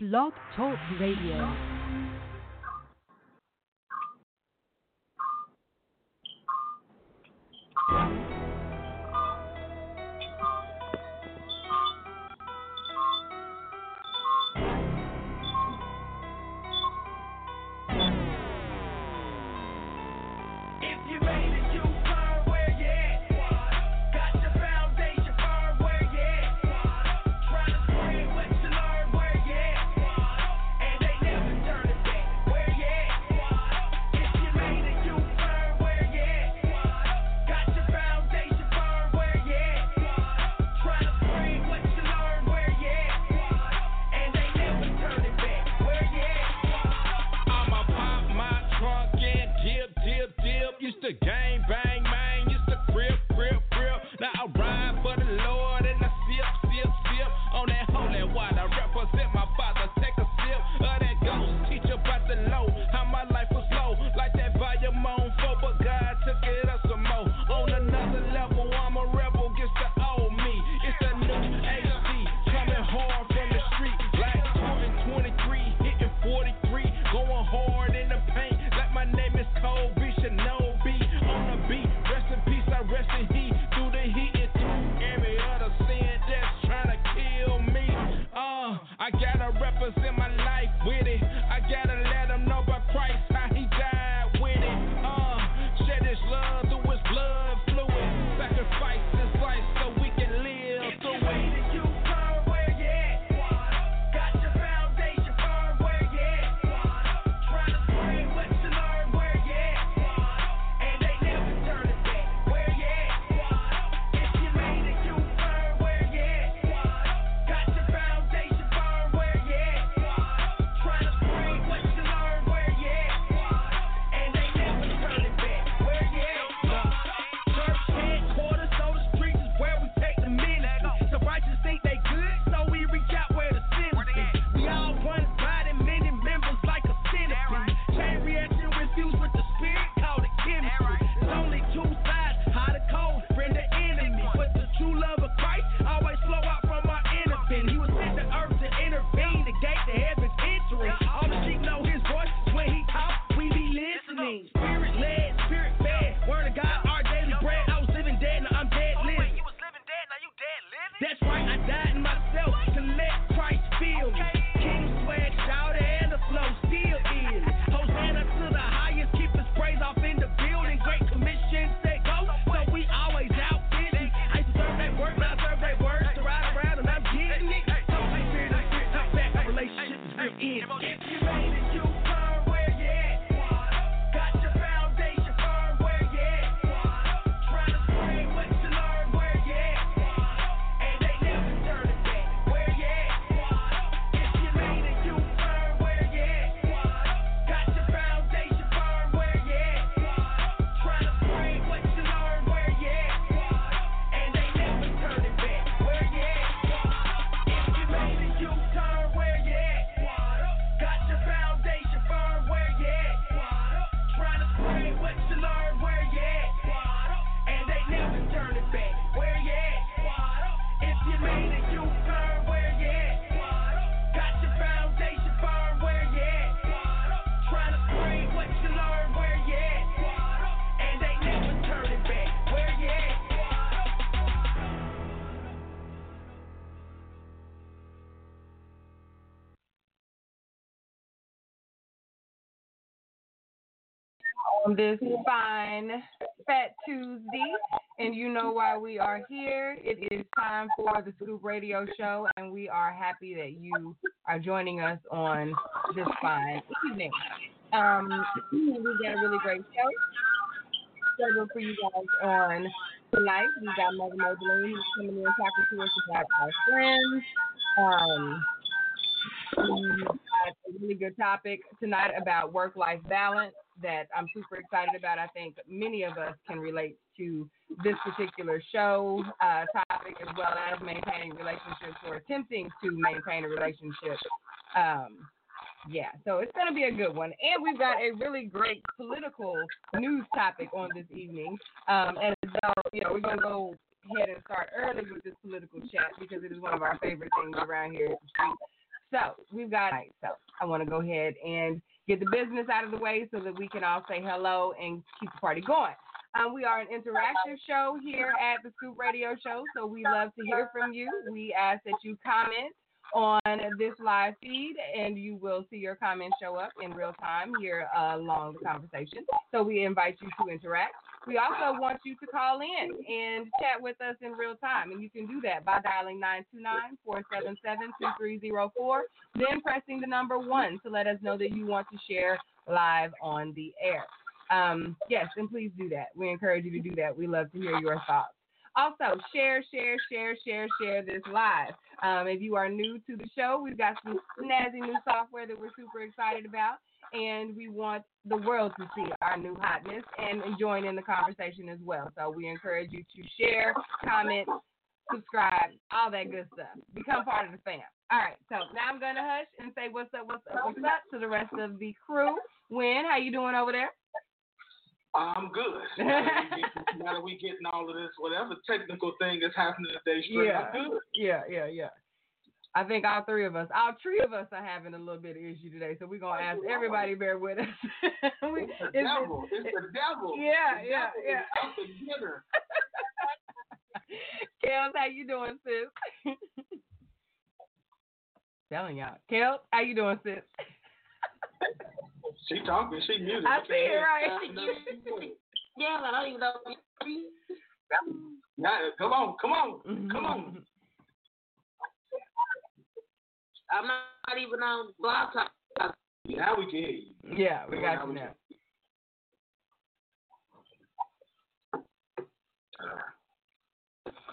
Blog Talk Radio. this fine Fat Tuesday. And you know why we are here. It is time for the Scoop Radio Show, and we are happy that you are joining us on this fine evening. Um, we got a really great show scheduled for you guys on tonight. We got Mother Mabel Lean coming in talking to us about our friends. Um, we got a really good topic tonight about work-life balance that I'm super excited about. I think many of us can relate to this particular show uh, topic as well as maintaining relationships or attempting to maintain a relationship. Um, yeah, so it's going to be a good one. And we've got a really great political news topic on this evening. Um, and so, you know, we're going to go ahead and start early with this political chat because it is one of our favorite things around here. So we've got, so I want to go ahead and get the business out of the way so that we can all say hello and keep the party going. Um, we are an interactive show here at the Scoop Radio Show, so we love to hear from you. We ask that you comment on this live feed, and you will see your comments show up in real time here uh, along the conversation. So we invite you to interact. We also want you to call in and chat with us in real time, and you can do that by dialing 929-477-2304, then pressing the number one to let us know that you want to share live on the air. Um, yes, and please do that. We encourage you to do that. We love to hear your thoughts. Also, share, share, share, share, share this live. Um, if you are new to the show, we've got some snazzy new software that we're super excited about, and we want the world to see our new hotness and join in the conversation as well. So we encourage you to share, comment, subscribe, all that good stuff. Become part of the fam. All right, so now I'm gonna hush and say what's up, what's up, what's up to the rest of the crew. Win, how you doing over there? I'm good. now, that get, now that we getting all of this, whatever technical thing is happening today, straight, Yeah. I'm good. Yeah, yeah, yeah. I think all three of us, all three of us are having a little bit of issue today, so we're gonna ask everybody bear with us. We- It's the it's- devil. It's the devil. Yeah, The yeah, devil yeah. out to dinner. Kellz, how you doing, sis? Telling y'all. Kellz, how you doing, sis? She talking. She muted. I see it, right? hear. Yeah, I don't even know. Yeah, come on, come on, come on. I'm not even on blog talk. Now we can hear you. Yeah, we got Now you now.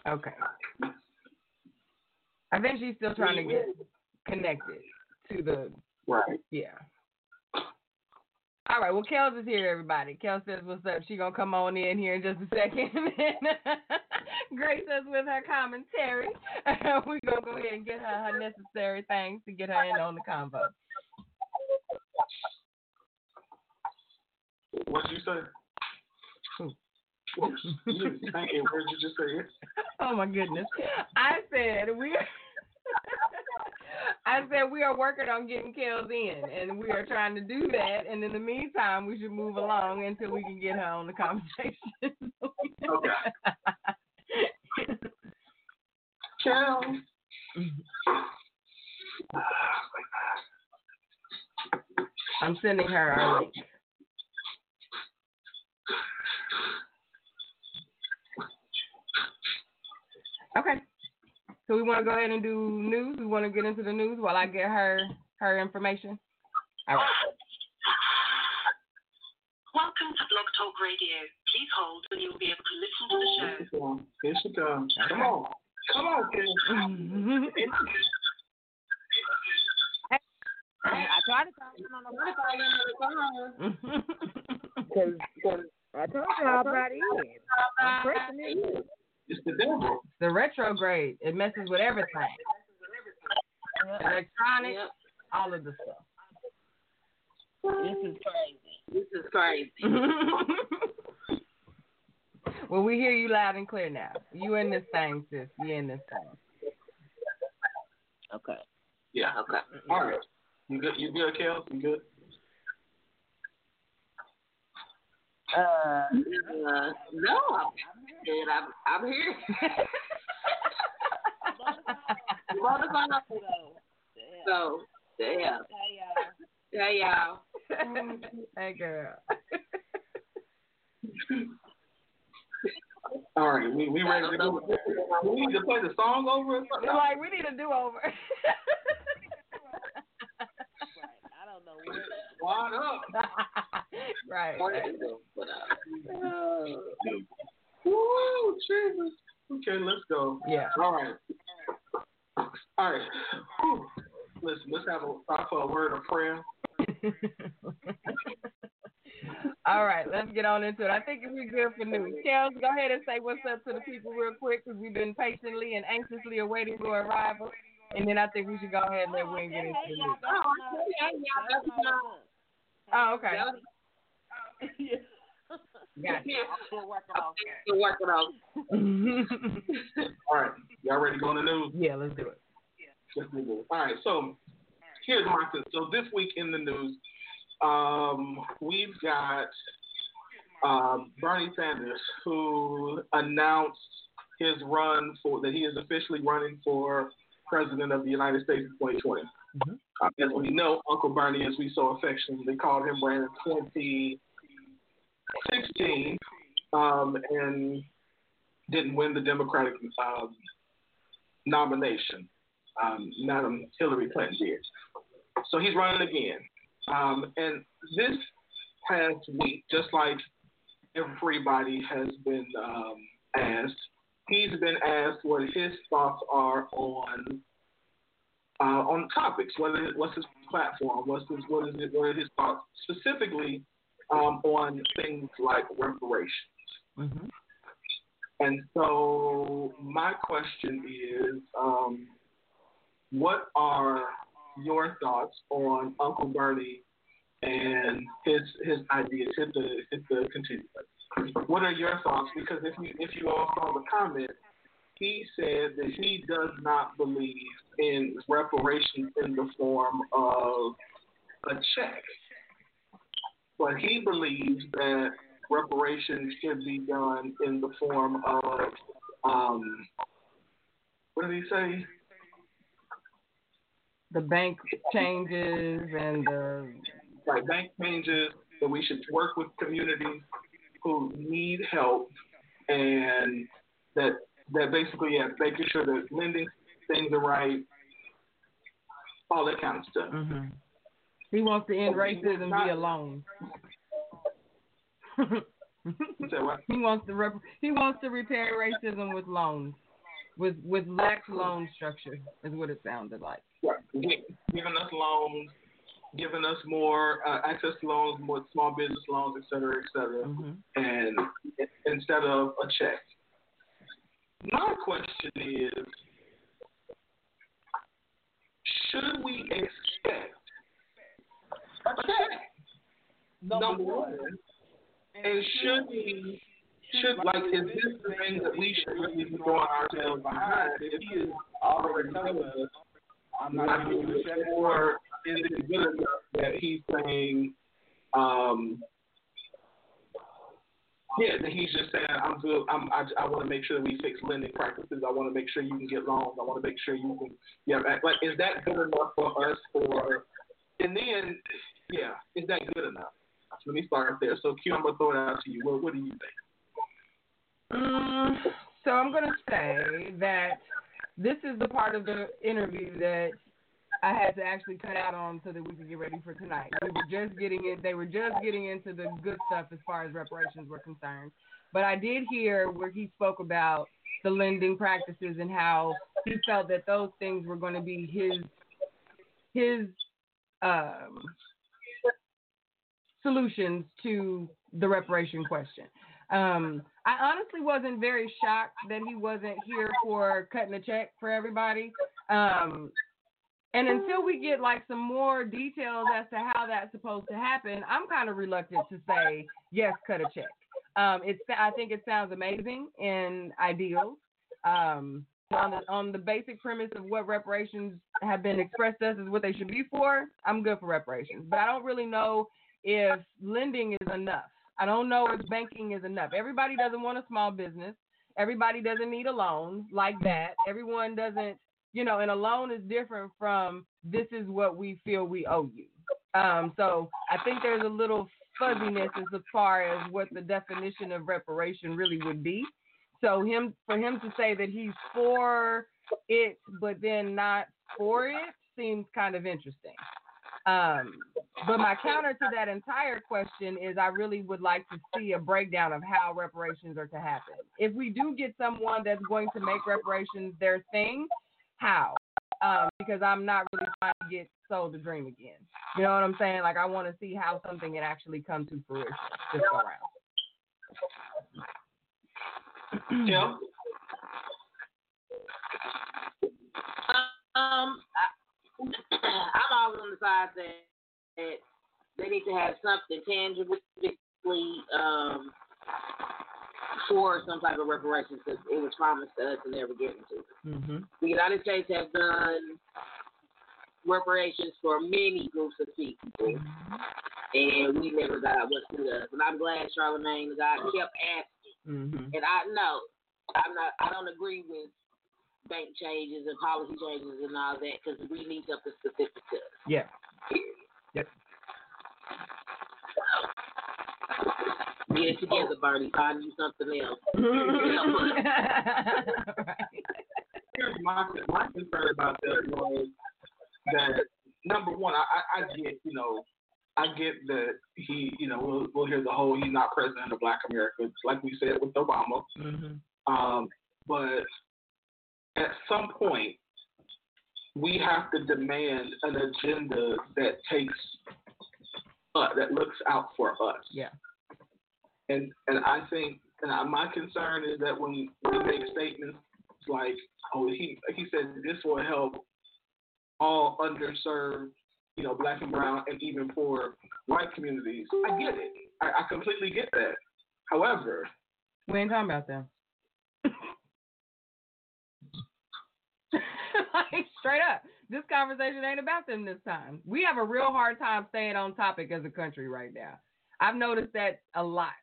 Okay. I think she's still trying to get connected to the Right. yeah. All right, well, Kellz is here, everybody. Kellz says, "What's up?" She gonna come on in here in just a second. Grace us with her commentary. We're gonna go ahead and get her her necessary things to get her in on the convo. What'd you say? Who? Whoops. You Thank you. Where'd you just say? Oh my goodness. I said we I said we are working on getting Kellz in and we are trying to do that and in the meantime we should move along until we can get her on the conversation. Okay. I'm sending her our link. Okay. So we want to go ahead and do news. We want to get into the news while I get her her information. All right. Welcome to Blog Talk Radio. Please hold and you'll be able to listen to the show. Here she comes. Come on. Come on, Kel. Mm-hmm. I tried to call him on the phone because I told you how about it is. I'm pressing it. It's the devil. The retrograde. It messes with everything. Electronics, Yep. all of the stuff. This is crazy. This is crazy. well, we hear you loud and clear now. You in this thing, sis. You in this thing. Okay. Yeah. Okay. All right. You good? You good, Kel? You good? Uh, uh no, I'm, I'm good. I'm, I'm here. Motherfucker. So, yeah. Hey, y'all. hey, girl. All right. We we ready to go. We need to play the song over. or something? We're like, we need a do over. I don't know what. Up. right. what right. to do, but, uh, Woo, Jesus. Okay, let's go. Yeah. All right. All right. Whew. Listen, let's have a stop for a word of prayer. All right, let's get on into it. I think we're good for news. Kellz, go ahead and say what's up to the people real quick because we've been patiently and anxiously awaiting your arrival. And then I think we should go ahead and let Wayne get into the news. Oh, okay. Yeah. Gotcha. Still working on Still working on All right. Y'all ready to go on the news? yeah, let's do it. Let's do it. All right. So, here's my thing. So this week in the news, um, we've got um, Bernie Sanders who announced his run for that he is officially running for president of the United States in 2020. Mhm. Uh, as we know, Uncle Bernie, as we so affectionately called him, ran in 2016 um, and didn't win the Democratic um, nomination. Um, Madam Hillary Clinton did. So he's running again. Um, and this past week, just like everybody has been um, asked, he's been asked what his thoughts are on uh, on topics. What is, what's his platform? What's his, what is it? What are his thoughts specifically um, on things like reparations? Mhm. And so my question is, um, what are your thoughts on Uncle Bernie and his his ideas? Hit the hit the continue. What are your thoughts? Because if you if you all saw the comment, he said that he does not believe in reparations in the form of a check, but he believes that reparations should be done in the form of um, what did he say? The bank changes and the Like bank changes that we should work with communities who need help and that that basically yeah, making sure that lending things are right, all that kind of stuff. Mhm. He wants to end racism via loans. You said what? he wants to rep- he wants to repair racism with loans, with with lax loan structure is what it sounded like. Right. Giving us loans, giving us more uh, access to loans, more small business loans, et cetera, et cetera, Mhm. and instead of a check. My question is, should we expect a check? Number one. And should we, should, like, is this the thing that we should really be throwing ourselves behind? If he is already telling us, I'm not giving you a check, or is it good enough that he's saying, um, yeah, that he's just saying, I'm good. I'm, I, I want to make sure that we fix lending practices. I want to make sure you can get loans. I want to make sure you can, yeah, like, is that good enough for us? For, and then, yeah, is that good enough? Let me start there. So, Q, I'm gonna throw it out to you. What, what do you think? Mm, so I'm going to say that this is the part of the interview that I had to actually cut out on so that we could get ready for tonight. We were just getting it. They were just getting into the good stuff as far as reparations were concerned. But I did hear where he spoke about the lending practices and how he felt that those things were going to be his his um, solutions to the reparation question. Um, I honestly wasn't very shocked that he wasn't here for cutting a check for everybody. Um, and until we get like some more details as to how that's supposed to happen, I'm kind of reluctant to say yes, cut a check. Um, it's I think it sounds amazing and ideal. Um, on the on the basic premise of what reparations have been expressed as is what they should be for, I'm good for reparations. But I don't really know if lending is enough. I don't know if banking is enough. Everybody doesn't want a small business. Everybody doesn't need a loan like that. Everyone doesn't, you know, and a loan is different from this is what we feel we owe you. Um, so I think there's a little fuzziness as far as what the definition of reparation really would be. So him for him to say that he's for it but then not for it seems kind of interesting. Um, but my counter to that entire question is I really would like to see a breakdown of how reparations are to happen. If we do get someone that's going to make reparations their thing, how? Um, because I'm not really trying to get sold the dream again. You know what I'm saying? Like I want to see how something can actually come to fruition this go around. Yeah. Um, I, I'm always on the side that, that they need to have something tangibly um, for some type of reparations because it was promised to us and never given to us. Mm-hmm. The United States has done reparations for many groups of people, and we never got what's to us. And I'm glad Charlamagne God kept asking. Mm-hmm. And I know I'm not. I don't agree with bank changes and policy changes and all that because we need something specific to us. Yeah. Period. Get it together, Bernie. Find you something else. right. Here's my my concern about that was that number one, I, I, I get you know I get that he you know we'll, we'll hear the whole he's not president of Black America like we said with Obama, Mm-hmm. um, but at some point we have to demand an agenda that takes uh, that looks out for us. Yeah. And and I think and I, my concern is that when we make statements like, oh, he he said this will help all underserved, you know, black and brown and even poor white communities. I get it. I, I completely get that. However, We ain't talking about them. like straight up, this conversation ain't about them this time. We have a real hard time staying on topic as a country right now. I've noticed that a lot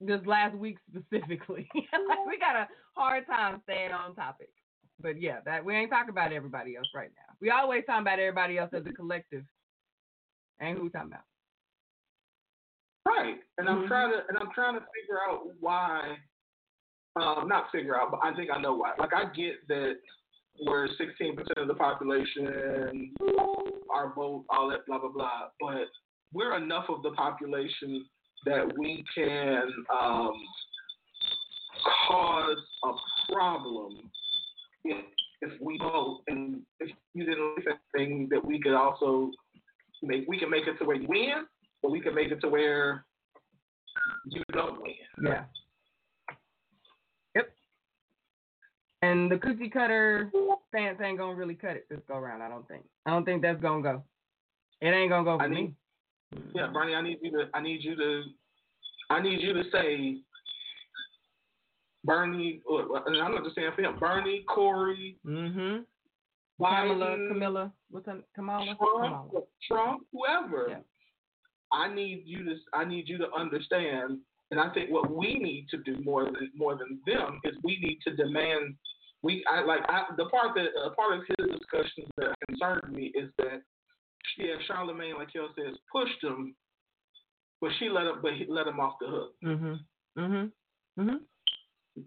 this last week specifically. like we got a hard time staying on topic. But yeah, that we ain't talking about everybody else right now. We always talking about everybody else as a collective. Ain't who we talking about. Right, and I'm Mhm. trying to and I'm trying to figure out why. Um, not figure out, but I think I know why. Like I get that we're 16% of the population, are vote, all that, blah blah blah. But we're enough of the population that we can um, cause a problem if, if we vote, and if you didn't think that we could also make we can make it to where you win, but we can make it to where you don't win. Yeah. Yep. And the cookie cutter stance ain't gonna really cut it this go round. I don't think. I don't think that's gonna go. It ain't gonna go for I me. Yeah, Bernie, I need you to I need you to I need you to say Bernie or and I'm not just saying for him, Bernie, Corey, Mm-hmm. Kamala, Camilla, what's her Kamala? Trump, Kamala. Trump, whoever. Yeah. I need you to I need you to understand, and I think what we need to do more than more than them is we need to demand. We I like I, the part that uh, part of his discussion that concerned me is that yeah, Charlamagne, like Kel says, pushed him, but she let him, but he let him off the hook. Mm-hmm. Mm-hmm. Mm-hmm.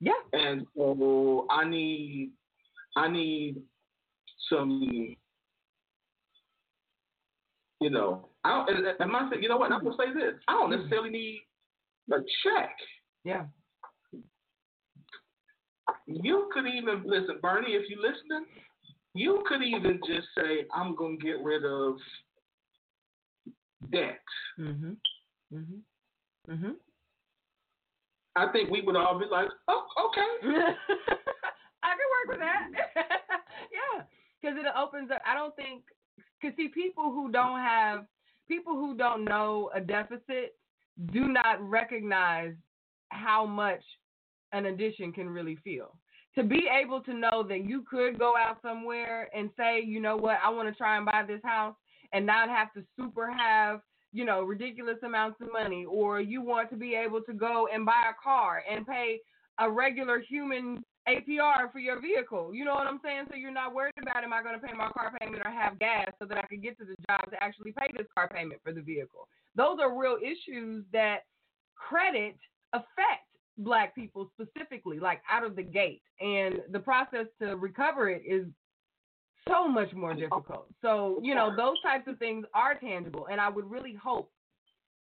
Yeah. And so I need, I need some, you know, I don't, and, and my you know what? I'm gonna say this. I don't necessarily need a check. Yeah. You could even listen, Bernie, if you listening, you could even just say, I'm gonna get rid of debt. Mm-hmm. Mm-hmm. Mm-hmm. I think we would all be like, oh, okay. I can work with that. yeah, because it opens up. I don't think because see people who don't have people who don't know a deficit do not recognize how much an addition can really feel. To be able to know that you could go out somewhere and say, you know what, I want to try and buy this house and not have to super have you know, ridiculous amounts of money, or you want to be able to go and buy a car and pay a regular human APR for your vehicle. You know what I'm saying? So you're not worried about am I going to pay my car payment or have gas so that I can get to the job to actually pay this car payment for the vehicle. Those are real issues that credit affect black people specifically, like out of the gate. And the process to recover it is so much more difficult. So, you know, those types of things are tangible. And I would really hope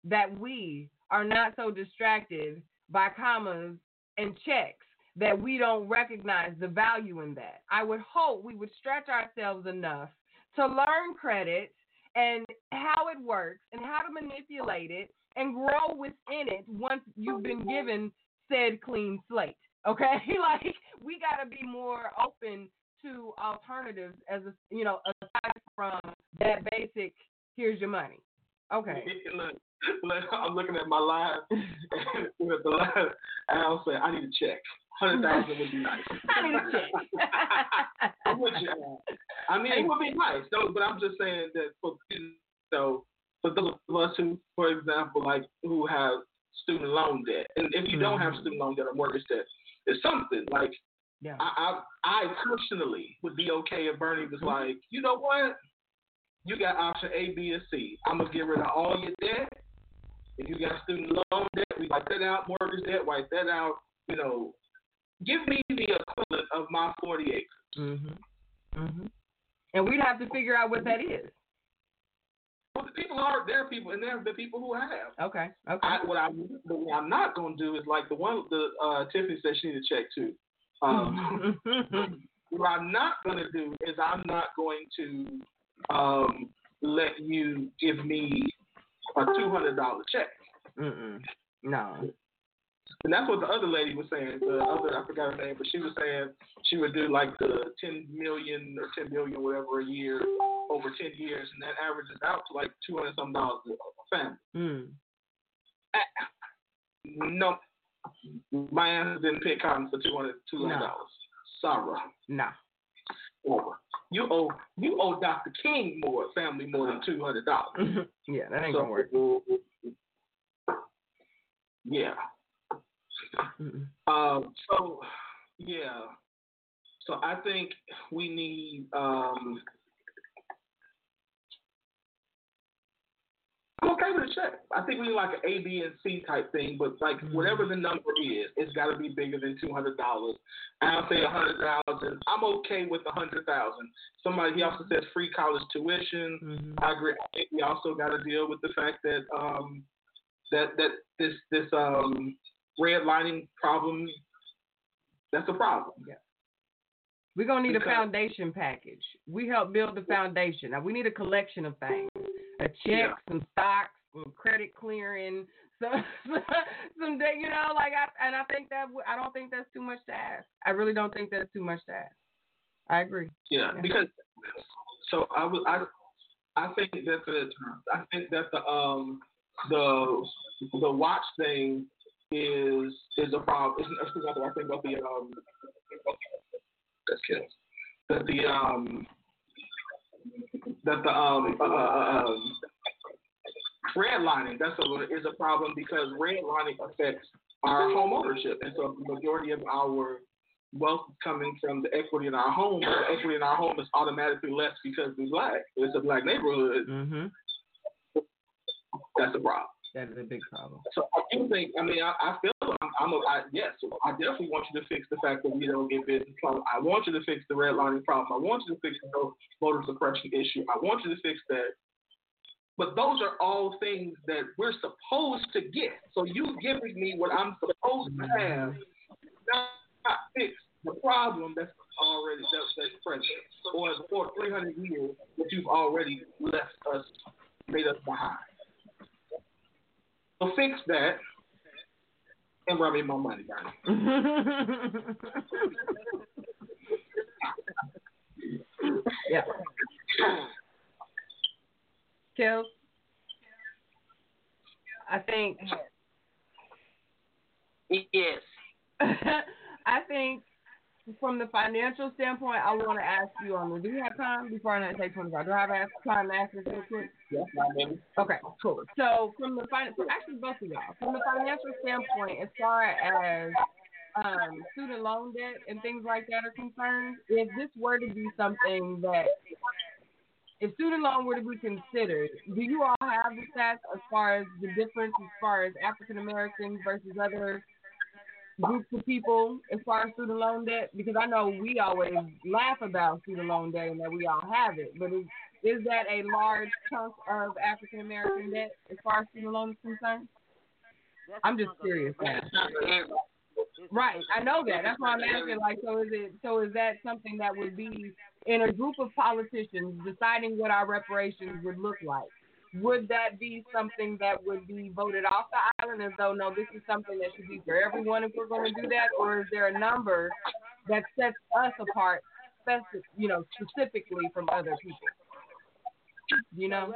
that we are not so distracted by commas and checks that we don't recognize the value in that. I would hope we would stretch ourselves enough to learn credit and how it works and how to manipulate it and grow within it once you've been given said clean slate. Okay? like we got to be more open to alternatives as a you know aside from that basic here's your money okay look, look, I'm looking at my line with the line, and I'll say, I need a check. hundred thousand would be nice. I need a check. I'm with you. I mean, it would be nice, though. But I'm just saying that for so for those of us who, for example, like who have student loan debt, and if you don't have Mhm. student loan debt or mortgage debt, it's something like Yeah. I, I, I personally would be okay if Bernie Mm-hmm. was like, you know what? You got option A, B, and C. I'm gonna get rid of all your debt. If you got student loan debt, we wipe that out. Mortgage debt, wipe that out. You know, give me the equivalent of my 40 acres. Mhm. Mhm. And we'd have to figure out what that is. Well, the people are there are people, and there are the people who have. Okay. Okay. I, what I but what I'm not gonna do is like the one the uh, Tiffany said she need to check too. Um, what I'm not gonna do is I'm not going to um, let you give me a two hundred dollar check. Mm-mm. No. And that's what the other lady was saying. The other I forgot her name, but she was saying she would do like the ten million or ten million whatever a year over ten years, and that averages out to like two hundred some dollars a family. Mm. No, my answer didn't pick cotton for two hundred two hundred dollars. Sorry. No. Over. You owe you owe Dr. King more family more than two hundred dollars. yeah, that ain't gonna work. Yeah. Um. So yeah. So I think we need um. I'm okay with a check. I think we need like an A, B, and C type thing, but like Mhm. whatever the number is, it's got to be bigger than two hundred dollars. I'll say a hundred thousand. I'm okay with a hundred thousand. Somebody he also says free college tuition. Mhm. I agree. I think we also got to deal with the fact that um that that this this um redlining problem that's a problem. Yeah. We're gonna need a foundation package. We help build the foundation. Now we need a collection of things. A check, Yeah. some stocks, some credit clearing, some some day, you know, like I and I think that I don't think that's too much to ask. I really don't think that's too much to ask. I agree. Yeah, Yeah. because so I was I I think that the I think that the um the the watch thing is is a problem. It's, it's not the right thing, but the um that's kills that the um that the um uh, uh, um redlining that's a is a problem because redlining affects our home ownership, and so the majority of our wealth is coming from the equity in our home. The equity in our home is automatically less because we're black. It's a black neighborhood. Mhm. That's a problem. That is a big problem. So I do think. I mean, I, I feel I'm. I'm a, I, yes, I definitely want you to fix the fact that we don't get business. I want you to fix the redlining problem. I want you to fix the vote- voter suppression issue. I want you to fix that. But those are all things that we're supposed to get. So you giving me what I'm supposed to have, not, not fix the problem that's already that's, that's present, or for 300 years that you've already left us, made us behind. So fix that and run me my money, Bernie. yeah. Kill. I think Yes. I think from the financial standpoint, I want to ask you on. The do you have time before I take twenty five? Do I have time to ask this real quick? Yes. Okay, cool. So from the fin- actually both of y'all, from the financial standpoint, as far as um, student loan debt and things like that are concerned, if this were to be something that, if student loan were to be considered, do you all have the stats as far as the difference as far as African Americans versus other groups of people as far as student loan debt? Because I know we always laugh about student loan debt and that we all have it, but is is that a large chunk of African American debt as far as student loan is concerned? I'm just curious now. Right, I know that. That's why I'm asking. Like, so is it? So is that something that would be in a group of politicians deciding what our reparations would look like? Would that be something that would be voted off the island as though no, this is something that should be for everyone if we're going to do that, or is there a number that sets us apart, specific, you know, specifically from other people? You know?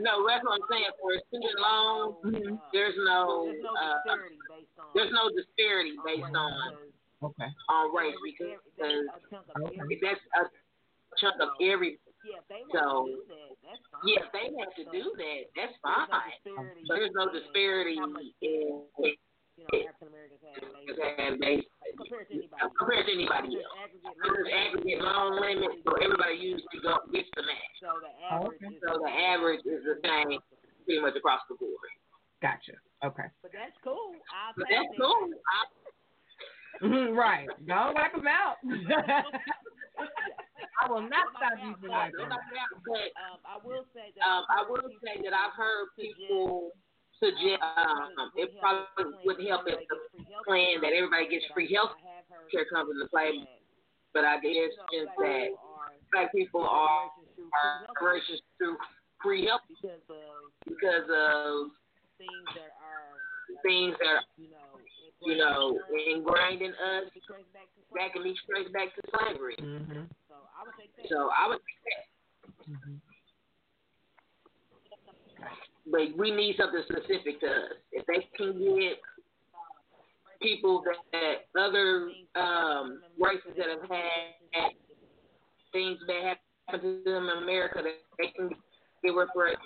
No, that's what I'm saying. For a student loan, Mhm. there's no There's no uh, disparity based on. there's no disparity based on Okay. on race because every- that's a chunk of Okay. that's a chunk of every. Yeah, if they So, to do that, that's fine. Yeah, if they have to do that, that's There's no fine. disparity there's no disparity how much in you know African Americans have they- compared to anybody. compared to anybody else. aggregate There's aggregate loan limit, so everybody usually go, gets the match. So the oh, average okay. is So the average is the same pretty much across the board. Gotcha. Okay. But that's cool. I'll But that's that. cool. I, right. Don't wipe them out. I will not stop you from but, wiping 'em out. but Um, I will say that. um, I will say that I've heard people suggest um, it probably would help if the plan that everybody gets free health I care comes into play. But I guess you know, just that people are black people are reparations through free health reparations free health because of because of things that are, things that are, you know, you know, ingrained in us it traces back to that can be traced back to slavery. Mhm. So I would take that. So I would say that. Mhm. But we need something specific to us. If they can get people that, that other um, races that have had things that happen to them in America that they can get reparations.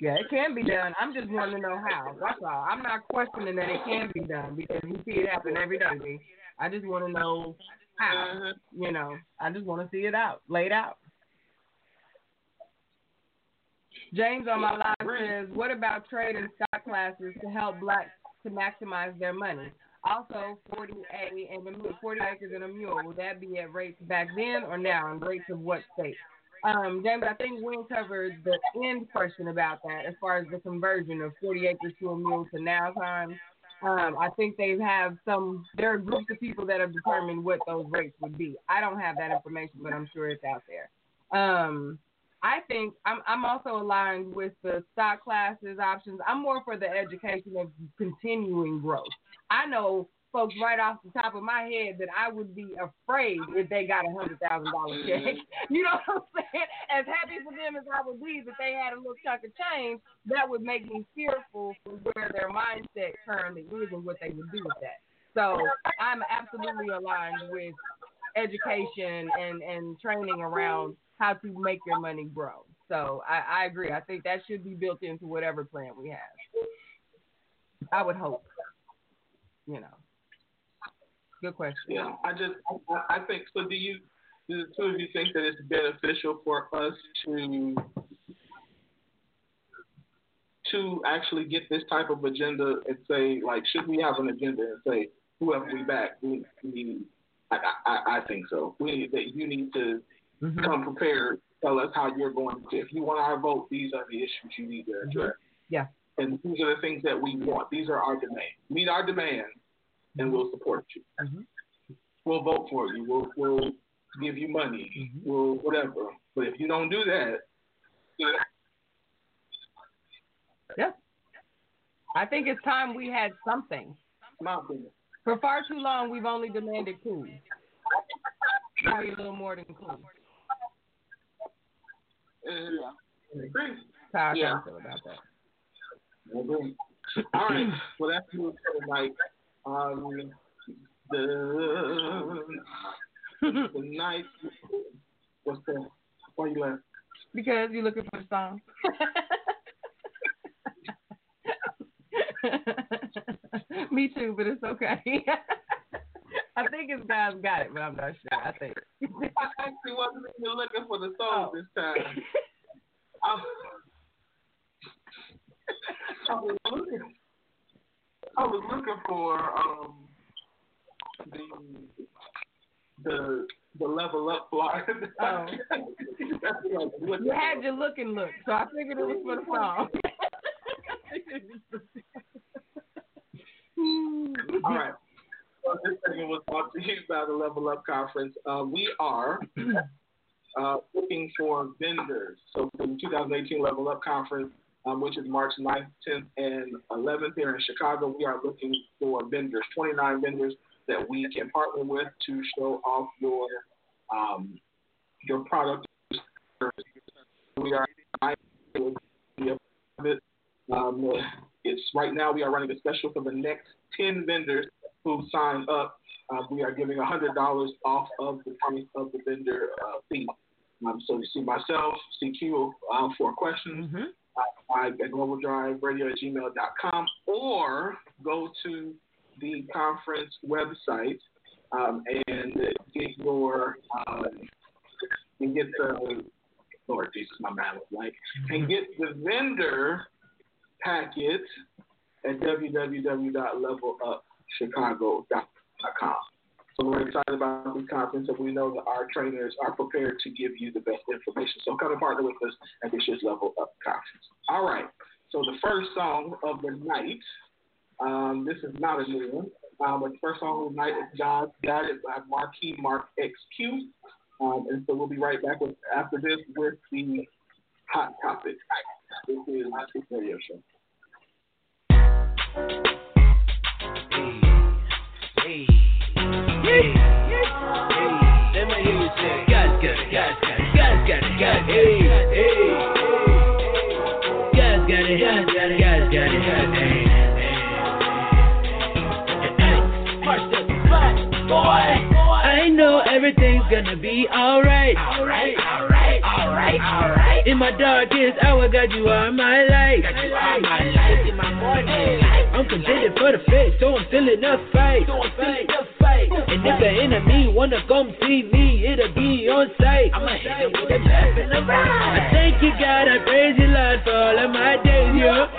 Yeah, it can be done. I'm just wanting to know how. That's all. I'm not questioning that it can be done because we see it happen every day. I just want to know how. Mhm. You know, I just want to see it out, laid out. James on my line says, "What about trading stock classes to help blacks to maximize their money? Also, 40A and mule, 40 acres and a mule. Will that be at rates back then or now? And rates of what state?" Um, James, I think Wayne covered the end question about that as far as the conversion of 40 acres to a mule to now time. Um, I think they have some, there are groups of people that have determined what those rates would be. I don't have that information, but I'm sure it's out there. Um, I think I'm, I'm also aligned with the stock classes options. I'm more for the education of continuing growth. I know folks right off the top of my head that I would be afraid if they got a hundred thousand dollar check. Mm-hmm. You know what I'm saying? As happy for them as I would be that they had a little chunk of change, that would make me fearful for where their mindset currently is and what they would do with that. So I'm absolutely aligned with education and, and training around how to make your money grow. So I, I agree. I think that should be built into whatever plan we have. I would hope. You know. Good question. Yeah, I just I, I think so. Do you do the two of you think that it's beneficial for us to to actually get this type of agenda and say like should we have an agenda and say whoever we back we, we I, I I think so. We that you need to Mhm. come prepared. Tell us how you're going to. If you want our vote, these are the issues you need to address. Yeah. And these are the things that we want. These are our demands. Meet our demands, and we'll support you. Mhm. We'll vote for you. We'll we'll give you money. Mhm. We'll whatever. But if you don't do that, Yeah. I think it's time we had something. For far too long, we've only demanded cool. Maybe a little more than cool. That's how I Yeah. feel about that. All right. Well, that's what we're Um, the the night. What's that? Why you laughing? because you're looking for the song. Me too, but it's okay. I think his guys got it, but I'm not sure. I think. I actually wasn't even looking for the song Oh. this time. I, I was looking. I was looking for um the the the level up flyer. Oh. That's what I was looking You had your look and look, so I figured it was for the song. All right. So this segment was brought to you by the Level Up Conference. Uh, we are uh, looking for vendors. So for the 2018 Level Up Conference, um, which is March 9th, 10th, and 11th here in Chicago, we are looking for vendors, 29 vendors that we can partner with to show off your um, your product. We are um, it's right now we are running a special for the next 10 vendors who sign up. Uh, we are giving $100 off of the price of the vendor uh, fee. Um, so you see myself, CQ uh, for questions. Mm-hmm. Uh, at globaldriveradio at gmail.com or go to the conference website um, and get your um, and get the Lord Jesus, my man was like, and get the vendor packet at www.levelupchicago.com. So we're excited about this conference, and we know that our trainers are prepared to give you the best information. So come and partner with us at this year's Level Up Conference. All right. So the first song of the night, um, this is not a new one, um, but the first song of the night is God Got It by Marquis Mark XQ. Um, and so we'll be right back with after this with the hot topic. This is Hot Radio Show. Hey, hey, hey. Let me hear you say, God's got it, God's got it, God's got it, God, hey, hey. God's got it, God's got it, God's got it, gonna be alright. Alright, alright, alright, alright. In my darkest hour, God, you are my light. God, you are my light. In my morning, I'm contending for the faith, so I'm feeling the fight. So I'm feeling the fight. And if the enemy wanna come see me, it'll be on sight. I'ma hit him with a left and a right. I thank you, God, I praise you, Lord, for all of my days, yeah.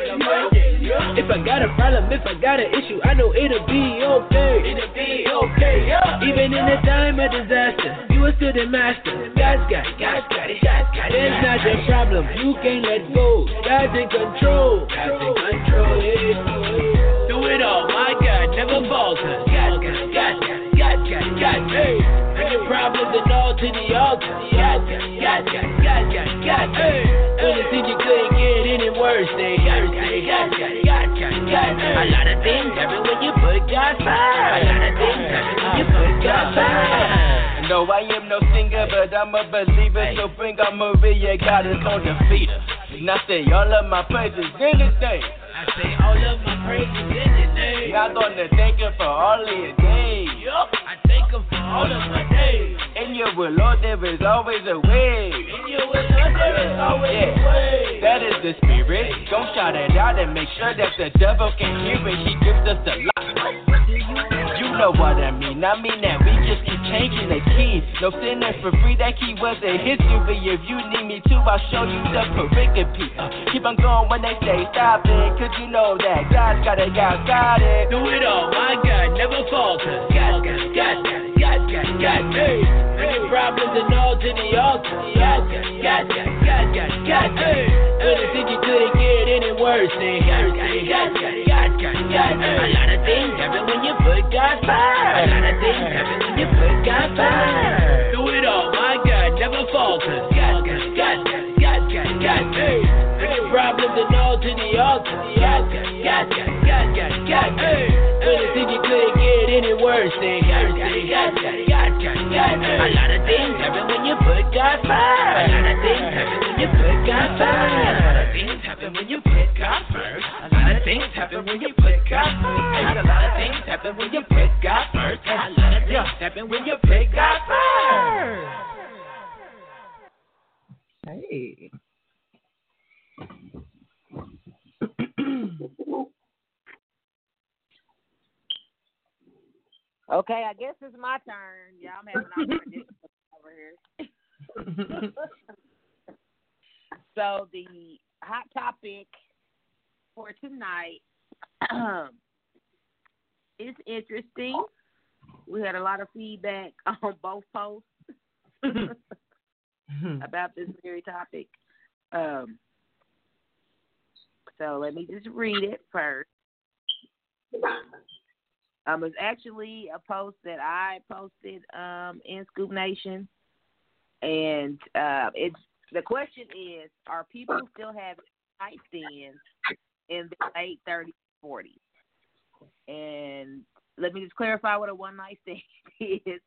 If I got a problem, if I got an issue, I know it'll be okay. It'll be okay, yeah. Even in the time of disaster, you are still the master. God's got it, God's got it, God's got it. There's not your problem, you can't let go. God's in control. God's in control, yeah. It all, my God, never falter. God's got it, God's got it, God's got it, God's got it. Bring your problems and all to the altar. God's got it, God's got it, God's got it, God's got it. When you think you couldn't get any worse, they God's got it, God's got it, God's got it, God's got it. A lot of things happen when you put God first. A lot of things happen when you put God first. No, I am no singer, but I'm a believer. So bring on Maria, God is on the feeder. And I say all of my praises in His name. Say oh, all of my praises in His name. I gonna thank Him for all of your days. Yup, I thank Him for all of my days. In your will, Lord, there is always a way. In your will, Lord, there is always Yeah. a way. That is the spirit. Don't shout it out and make sure that the devil can hear it. He gives us a lot. You know what I mean. I mean that we just keep changing the keys. No sinners for free. That key was a history. If you need me to, I'll show you the pericope. Uh, keep on going when they say stop it. Cause you know that God's got it, God's got it. Do it all, my God, never falter. God's got it, God's got it, God's got it, God's got it. Bring your problems and all to the altar. Got it, God's got it, God's got it, God's got it. When think you couldn't get any worse, then God's got it, God's got got it. A lot of things happen when you put God first. A lot of things happen when you put God first. Do it all, my God, never falter. God's got God's got God's got God's got it. Bring your problems and all to the altar. It, God's got God's got God's got it. When you think you couldn't get any worse, then God's got it, God's got it. A lot of things happen when you put God first. A lot of things happen when you put God first. A lot of things happen when you put God first. A lot of things happen when you put God first. A lot of things happen when you put God first. A lot of things happen when you put God first. Hey. Okay, I guess it's my turn. Yeah, I'm having all over here. so the hot topic for tonight is interesting. We had a lot of feedback on both posts about this very topic. Um, so let me just read it first. Um, it's actually a post that I posted um, in Scoop Nation, and uh, it's the question is: Are people still having nightstands in the late 30s, 40s? And let me just clarify what a one night stand is.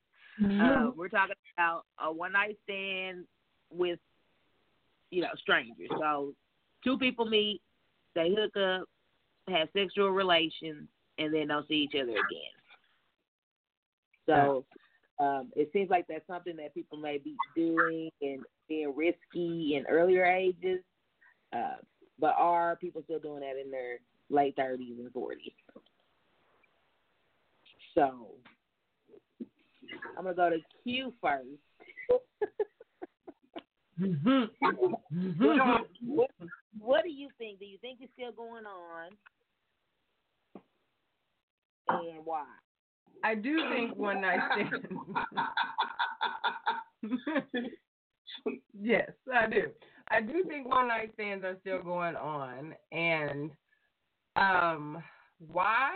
Uh, we're talking about a one night stand with, you know, strangers. So two people meet, they hook up, have sexual relations, and then don't see each other again. So um, it seems like that's something that people may be doing and being risky in earlier ages. Uh, but are people still doing that in their late 30s and 40s? So I'm gonna go to Q first. what, what, what do you think? Do you think it's still going on? And why? I do think one night stands. yes, I do. I do think one night stands are still going on, and um, why?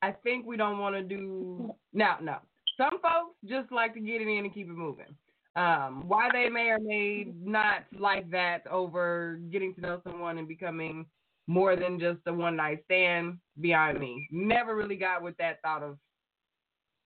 I think we don't want to do now. No, some folks just like to get it in and keep it moving. Um, why they may or may not like that over getting to know someone and becoming more than just a one night stand beyond me. Never really got with that thought of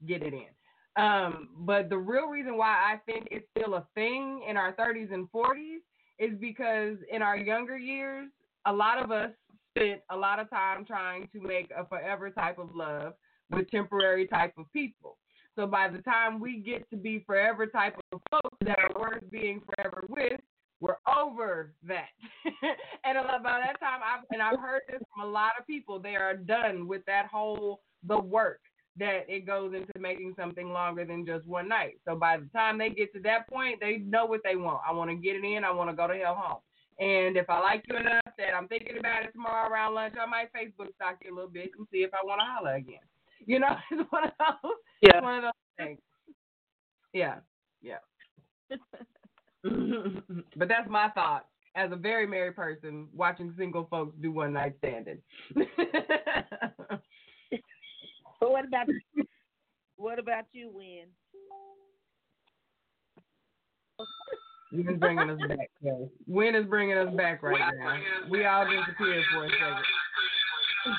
get it in. Um, but the real reason why I think it's still a thing in our 30s and 40s is because in our younger years, a lot of us spent a lot of time trying to make a forever type of love with temporary type of people. So by the time we get to be forever type of folks that are worth being forever with, we're over that. and a lot, by that time, I've, and I've heard this from a lot of people, they are done with that whole the work that it goes into making something longer than just one night. So by the time they get to that point, they know what they want. I want to get it in. I want to go to hell home. And if I like you enough that I'm thinking about it tomorrow around lunch, I might Facebook stalk you a little bit and see if I want to holler again. You know, it's one of those. Yeah. One of those things. Yeah. Yeah. but that's my thought as a very married person watching single folks do one night standing. But what about what about you, Win? Win is bringing us back. Yo. Win is bringing us back right now. We all disappeared for a second.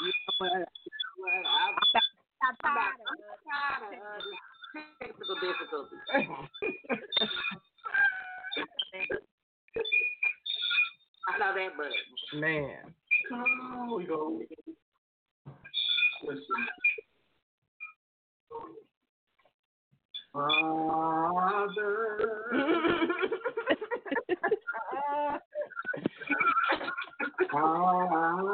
You know what? Well, I'm I'm tired of I'm tired of this technical difficulties. I know that much. Man. Oh, we go. Listen. Father. Yeah.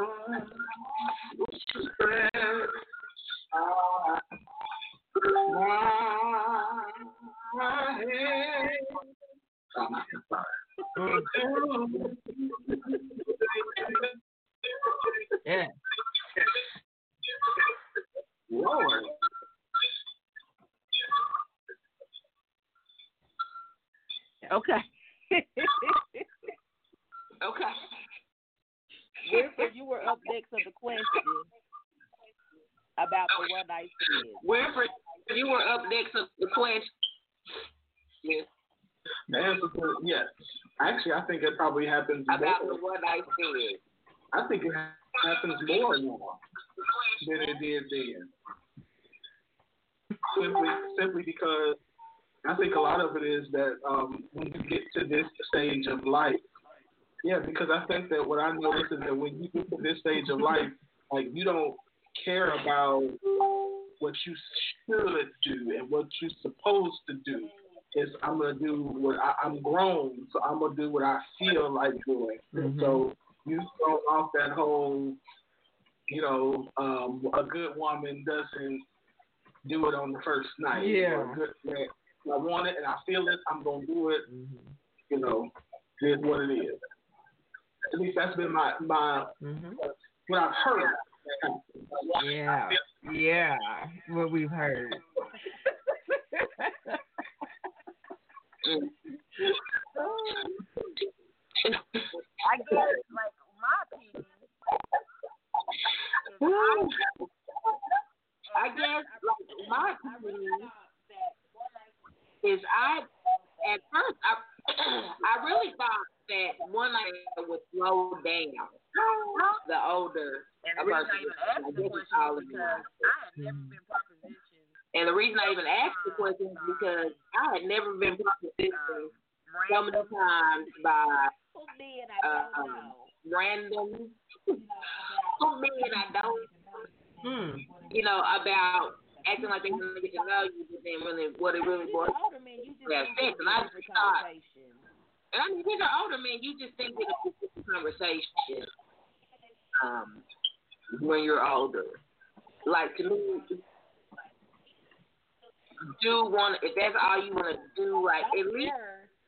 probably happens About more. the one night stand. I think it happens more now than it did then. Simply, simply because I think a lot of it is that um, when you get to this stage of life, yeah, because I think that what I notice is that when you get to this stage of life, so I'm gonna do what I feel like doing. And so you throw off that whole, you know, um, a good woman doesn't do it on the first night. Yeah. Good man, I want it and I feel it. I'm gonna do it. You know, it is what it is. At least that's been my my Mhm. what I've heard. Yeah. Yeah. What we've heard. I guess, like my opinion, is I, I guess like my opinion is I at first I I really thought that one night would slow down the older and the reason I person. I guess it's all because. I had never been propositioned. And the reason I even asked the uh, question is because I had never been uh, propositioned so many times by Who did I don't um, random who men I don't Hmm. you know, about acting like they want to get to know you, but then really what it really was. Older men, you just Yeah, sex, and I just thought- And I mean, these are older men. You just think it's a conversation um, when you're older. Like to me, do want if that's all you want to do, like at least